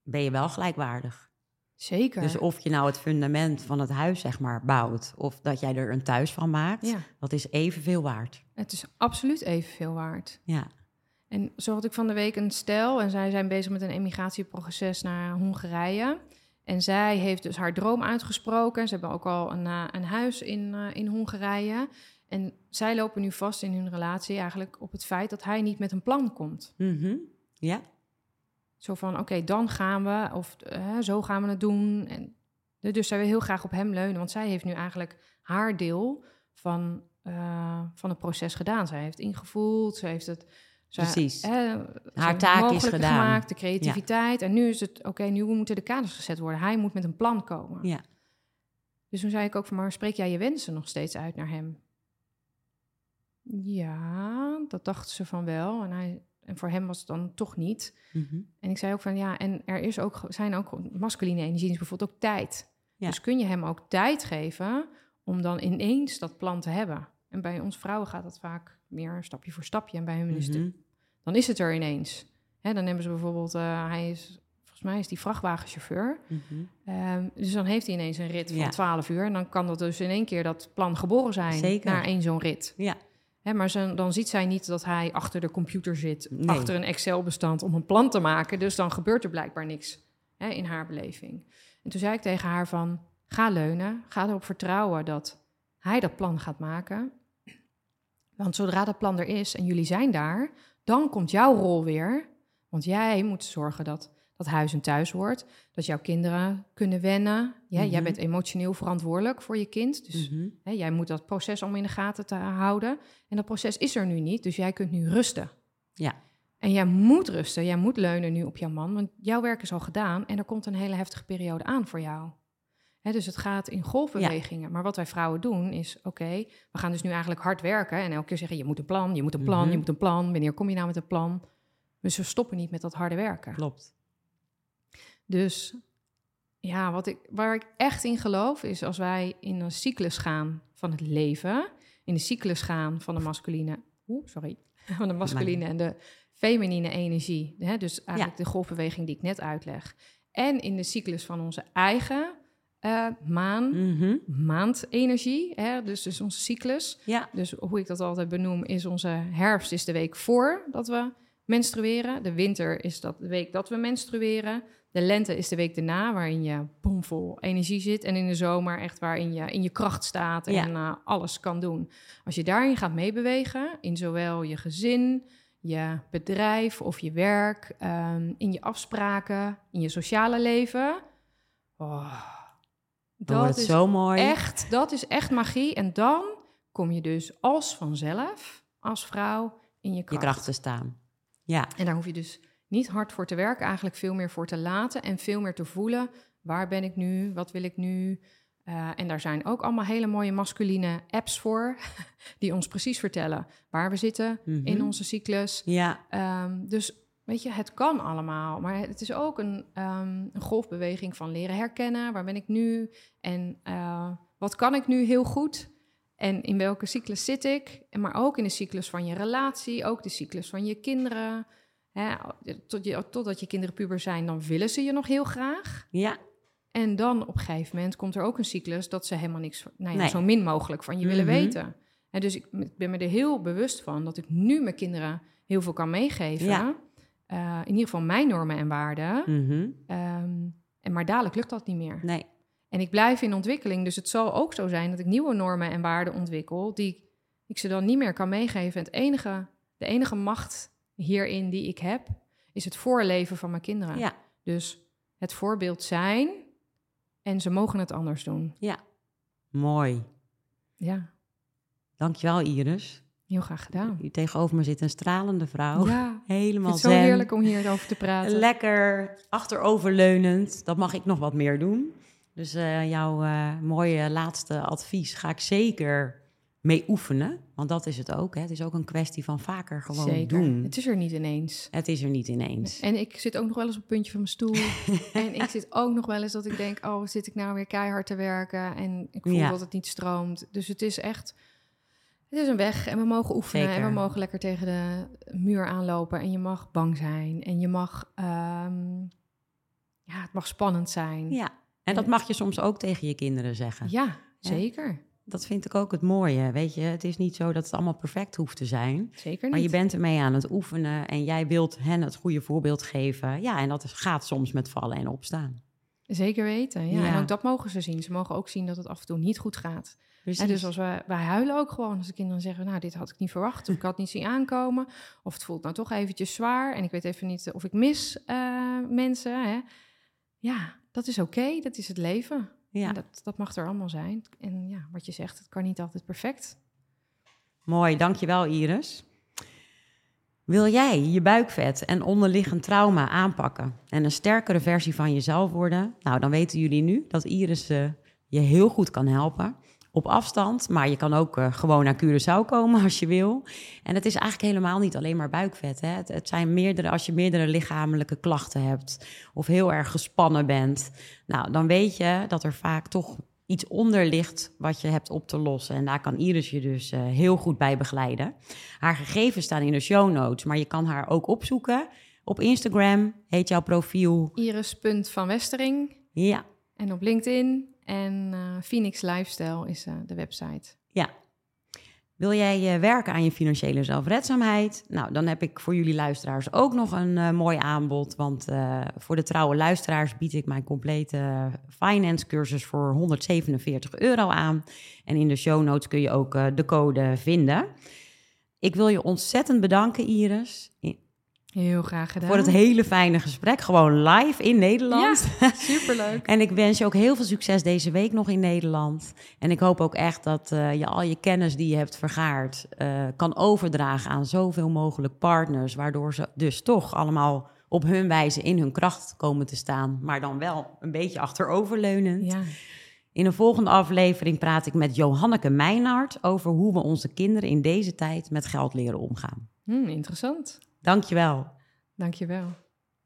ben je wel gelijkwaardig. Zeker. Dus of je nou het fundament van het huis, zeg maar, bouwt... of dat jij er een thuis van maakt, Ja. dat is evenveel waard. Het is absoluut evenveel waard. Ja. En zo had ik van de week een stel en zij zijn bezig met een emigratieproces naar Hongarije. En zij heeft dus haar droom uitgesproken. Ze hebben ook al een, eh, een huis in, eh, in Hongarije. En zij lopen nu vast in hun relatie eigenlijk op het feit dat hij niet met een plan komt. Mhm. Ja, Zo van, oké, dan gaan we, of eh, zo gaan we het doen. En, dus zij wil heel graag op hem leunen, want zij heeft nu eigenlijk haar deel van, van het proces gedaan. Zij heeft ingevoeld, ze heeft het... zij- Precies. Haar taak is gedaan. gemaakt, de creativiteit. En nu is het, oké, nu moeten de kaders gezet worden. Hij moet met een plan komen. ja. Dus toen zei ik ook van, maar spreek jij je wensen nog steeds uit naar hem? Ja, dat dacht ze van wel. En, hij, en voor hem was het dan toch niet. Mhm. En ik zei ook van ja, en er is ook, zijn ook masculine energie, is bijvoorbeeld ook tijd. Ja. Dus kun je hem ook tijd geven om dan ineens dat plan te hebben. En bij ons vrouwen gaat dat vaak meer stapje voor stapje. En bij hem is het, Mhm. dan is het er ineens. Hè, dan hebben ze bijvoorbeeld, eh, hij is, volgens mij is die vrachtwagenchauffeur. Mhm. Ehm, dus dan heeft hij ineens een rit van Ja. 12 uur. En dan kan dat dus in één keer dat plan geboren zijn Zeker. naar één zo'n rit. Ja, Hè, maar ze, dan ziet zij niet dat hij achter de computer zit, Nee. achter een Excel-bestand om een plan te maken. Dus dan gebeurt er blijkbaar niks hè, in haar beleving. En toen zei ik tegen haar van, ga leunen, ga erop vertrouwen dat hij dat plan gaat maken. Want zodra dat plan er is en jullie zijn daar, dan komt jouw rol weer. Want jij moet zorgen dat dat huis een thuis wordt, dat jouw kinderen kunnen wennen. Ja, Jij Mhm. bent emotioneel verantwoordelijk voor je kind, dus Mhm. Hè, jij moet dat proces om in de gaten te houden. En dat proces is er nu niet, dus jij kunt nu rusten. ja. En jij moet rusten, jij moet leunen nu op jouw man, want jouw werk is al gedaan en er komt een hele heftige periode aan voor jou. Dus het gaat in golfbewegingen. Maar wat wij vrouwen doen is, oké, we gaan dus nu eigenlijk hard werken en elke keer zeggen, je moet een plan, je moet een plan, Mhm. je moet een plan. Wanneer kom je nou met een plan? Dus we stoppen niet met dat harde werken. klopt. Dus ja, wat ik, waar ik echt in geloof is als wij in een cyclus gaan van het leven, in de cyclus gaan van de masculine, oeh, sorry, van de masculine en de feminine energie, hè, dus eigenlijk de golfbeweging die ik net uitleg, en in de cyclus van onze eigen eh, maan, Mhm. maandenergie, hè, dus, dus onze cyclus. Ja, Dus hoe ik dat altijd benoem, is onze herfst is de week voor dat we menstrueren. De winter is dat de week dat we menstrueren. De lente is de week daarna, waarin je bomvol energie zit. En in de zomer echt waarin je in je kracht staat en Ja. eh, alles kan doen. Als je daarin gaat meebewegen, in zowel je gezin, je bedrijf of je werk, ehm, in je afspraken, in je sociale leven. Oh, wordt dat het is zo mooi. Echt, dat is echt magie. En dan kom je dus als vanzelf, als vrouw, in je je kracht. te staan. Ja, En daar hoef je dus niet hard voor te werken, eigenlijk veel meer voor te laten en veel meer te voelen. Waar ben ik nu? Wat wil ik nu? Eh, en daar zijn ook allemaal hele mooie masculine apps voor, die ons precies vertellen waar we zitten Mhm. in onze cyclus. ja, Ehm, dus weet je, het kan allemaal. Maar het is ook een, ehm, een golfbeweging van leren herkennen. Waar ben ik nu? En eh, wat kan ik nu heel goed? En in welke cyclus zit ik? En maar ook in de cyclus van je relatie, ook de cyclus van je kinderen. Hè, tot je, totdat je kinderen puber zijn, dan willen ze je nog heel graag. ja, En dan op een gegeven moment komt er ook een cyclus dat ze helemaal niks, nou ja, Nee. zo min mogelijk van je willen Mhm. weten. En dus ik ben me er heel bewust van dat ik nu mijn kinderen heel veel kan meegeven. Ja. Eh, in ieder geval mijn normen en waarden. Mhm. Ehm, en maar dadelijk lukt dat niet meer. nee, En ik blijf in ontwikkeling, dus het zal ook zo zijn dat ik nieuwe normen en waarden ontwikkel die ik ze dan niet meer kan meegeven. Het enige, de enige macht hierin die ik heb, is het voorleven van mijn kinderen. ja, Dus het voorbeeld zijn en ze mogen het anders doen. ja. Mooi. Ja, Dankjewel Iris. Heel graag gedaan. Hier tegenover me zit een stralende vrouw. Ja, Helemaal het zo zen. heerlijk om hierover te praten. Lekker achteroverleunend. Dat mag ik nog wat meer doen. Dus eh, jouw eh, mooie laatste advies ga ik zeker mee oefenen. Want dat is het ook. Hè. Het is ook een kwestie van vaker gewoon Zeker. doen. Het is er niet ineens. Het is er niet ineens. En ik zit ook nog wel eens op het puntje van mijn stoel. en ik zit ook nog wel eens dat ik denk... oh, zit ik nou weer keihard te werken... en ik voel Ja. dat het niet stroomt. Dus het is echt... Het is een weg en we mogen oefenen en we mogen lekker tegen de muur aanlopen. En je mag bang zijn en je mag, ehm, ja, het mag spannend zijn. Ja, en dat mag je soms ook tegen je kinderen zeggen. Ja, zeker. Dat vind ik ook het mooie. Weet je, het is niet zo dat het allemaal perfect hoeft te zijn. Zeker niet. Maar je bent ermee aan het oefenen en jij wilt hen het goede voorbeeld geven. Ja, en dat gaat soms met vallen en opstaan. Zeker weten, ja. Ja. En ook dat mogen ze zien. Ze mogen ook zien dat het af en toe niet goed gaat. En dus als wij, wij huilen ook gewoon als de kinderen zeggen... nou, dit had ik niet verwacht, of ik had niet zien aankomen... of het voelt nou toch eventjes zwaar... en ik weet even niet of ik mis eh, mensen. Hè. Ja, dat is oké, dat is het leven. ja, En dat, dat mag er allemaal zijn. En ja, wat je zegt, het kan niet altijd perfect. mooi. Dankjewel Iris. Wil jij je buikvet en onderliggend trauma aanpakken en een sterkere versie van jezelf worden? Nou, dan weten jullie nu dat Iris eh, je heel goed kan helpen. Op afstand, maar je kan ook eh, gewoon naar Curaçao komen als je wil. En het is eigenlijk helemaal niet alleen maar buikvet. Hè? Het, het zijn meerdere, als je meerdere lichamelijke klachten hebt of heel erg gespannen bent, nou, dan weet je dat er vaak toch iets onder ligt wat je hebt op te lossen. En daar kan Iris je dus eh, heel goed bij begeleiden. Haar gegevens staan in de show notes, maar je kan haar ook opzoeken. Op Instagram heet jouw profiel. Iris.van Westering Ja, en op LinkedIn. En eh, Phoenix Lifestyle is eh, de website. ja. Wil jij eh, werken aan je financiële zelfredzaamheid? Nou, dan heb ik voor jullie luisteraars ook nog een eh, mooi aanbod. Want eh, voor de trouwe luisteraars bied ik mijn complete finance cursus voor 147 euro aan. En in de show notes kun je ook de code vinden. Ik wil je ontzettend bedanken, Iris, Heel graag gedaan. voor het hele fijne gesprek. Gewoon live in Nederland. Ja, superleuk. En ik wens je ook heel veel succes deze week nog in Nederland. En ik hoop ook echt dat eh, je al je kennis die je hebt vergaard eh, kan overdragen aan zoveel mogelijk partners. Waardoor ze dus toch allemaal op hun wijze in hun kracht komen te staan. Maar dan wel een beetje achteroverleunend. Ja, In een volgende aflevering praat ik met Johanneke Meijnaert over hoe we onze kinderen in deze tijd met geld leren omgaan. Hm, interessant. Dankjewel. Dankjewel.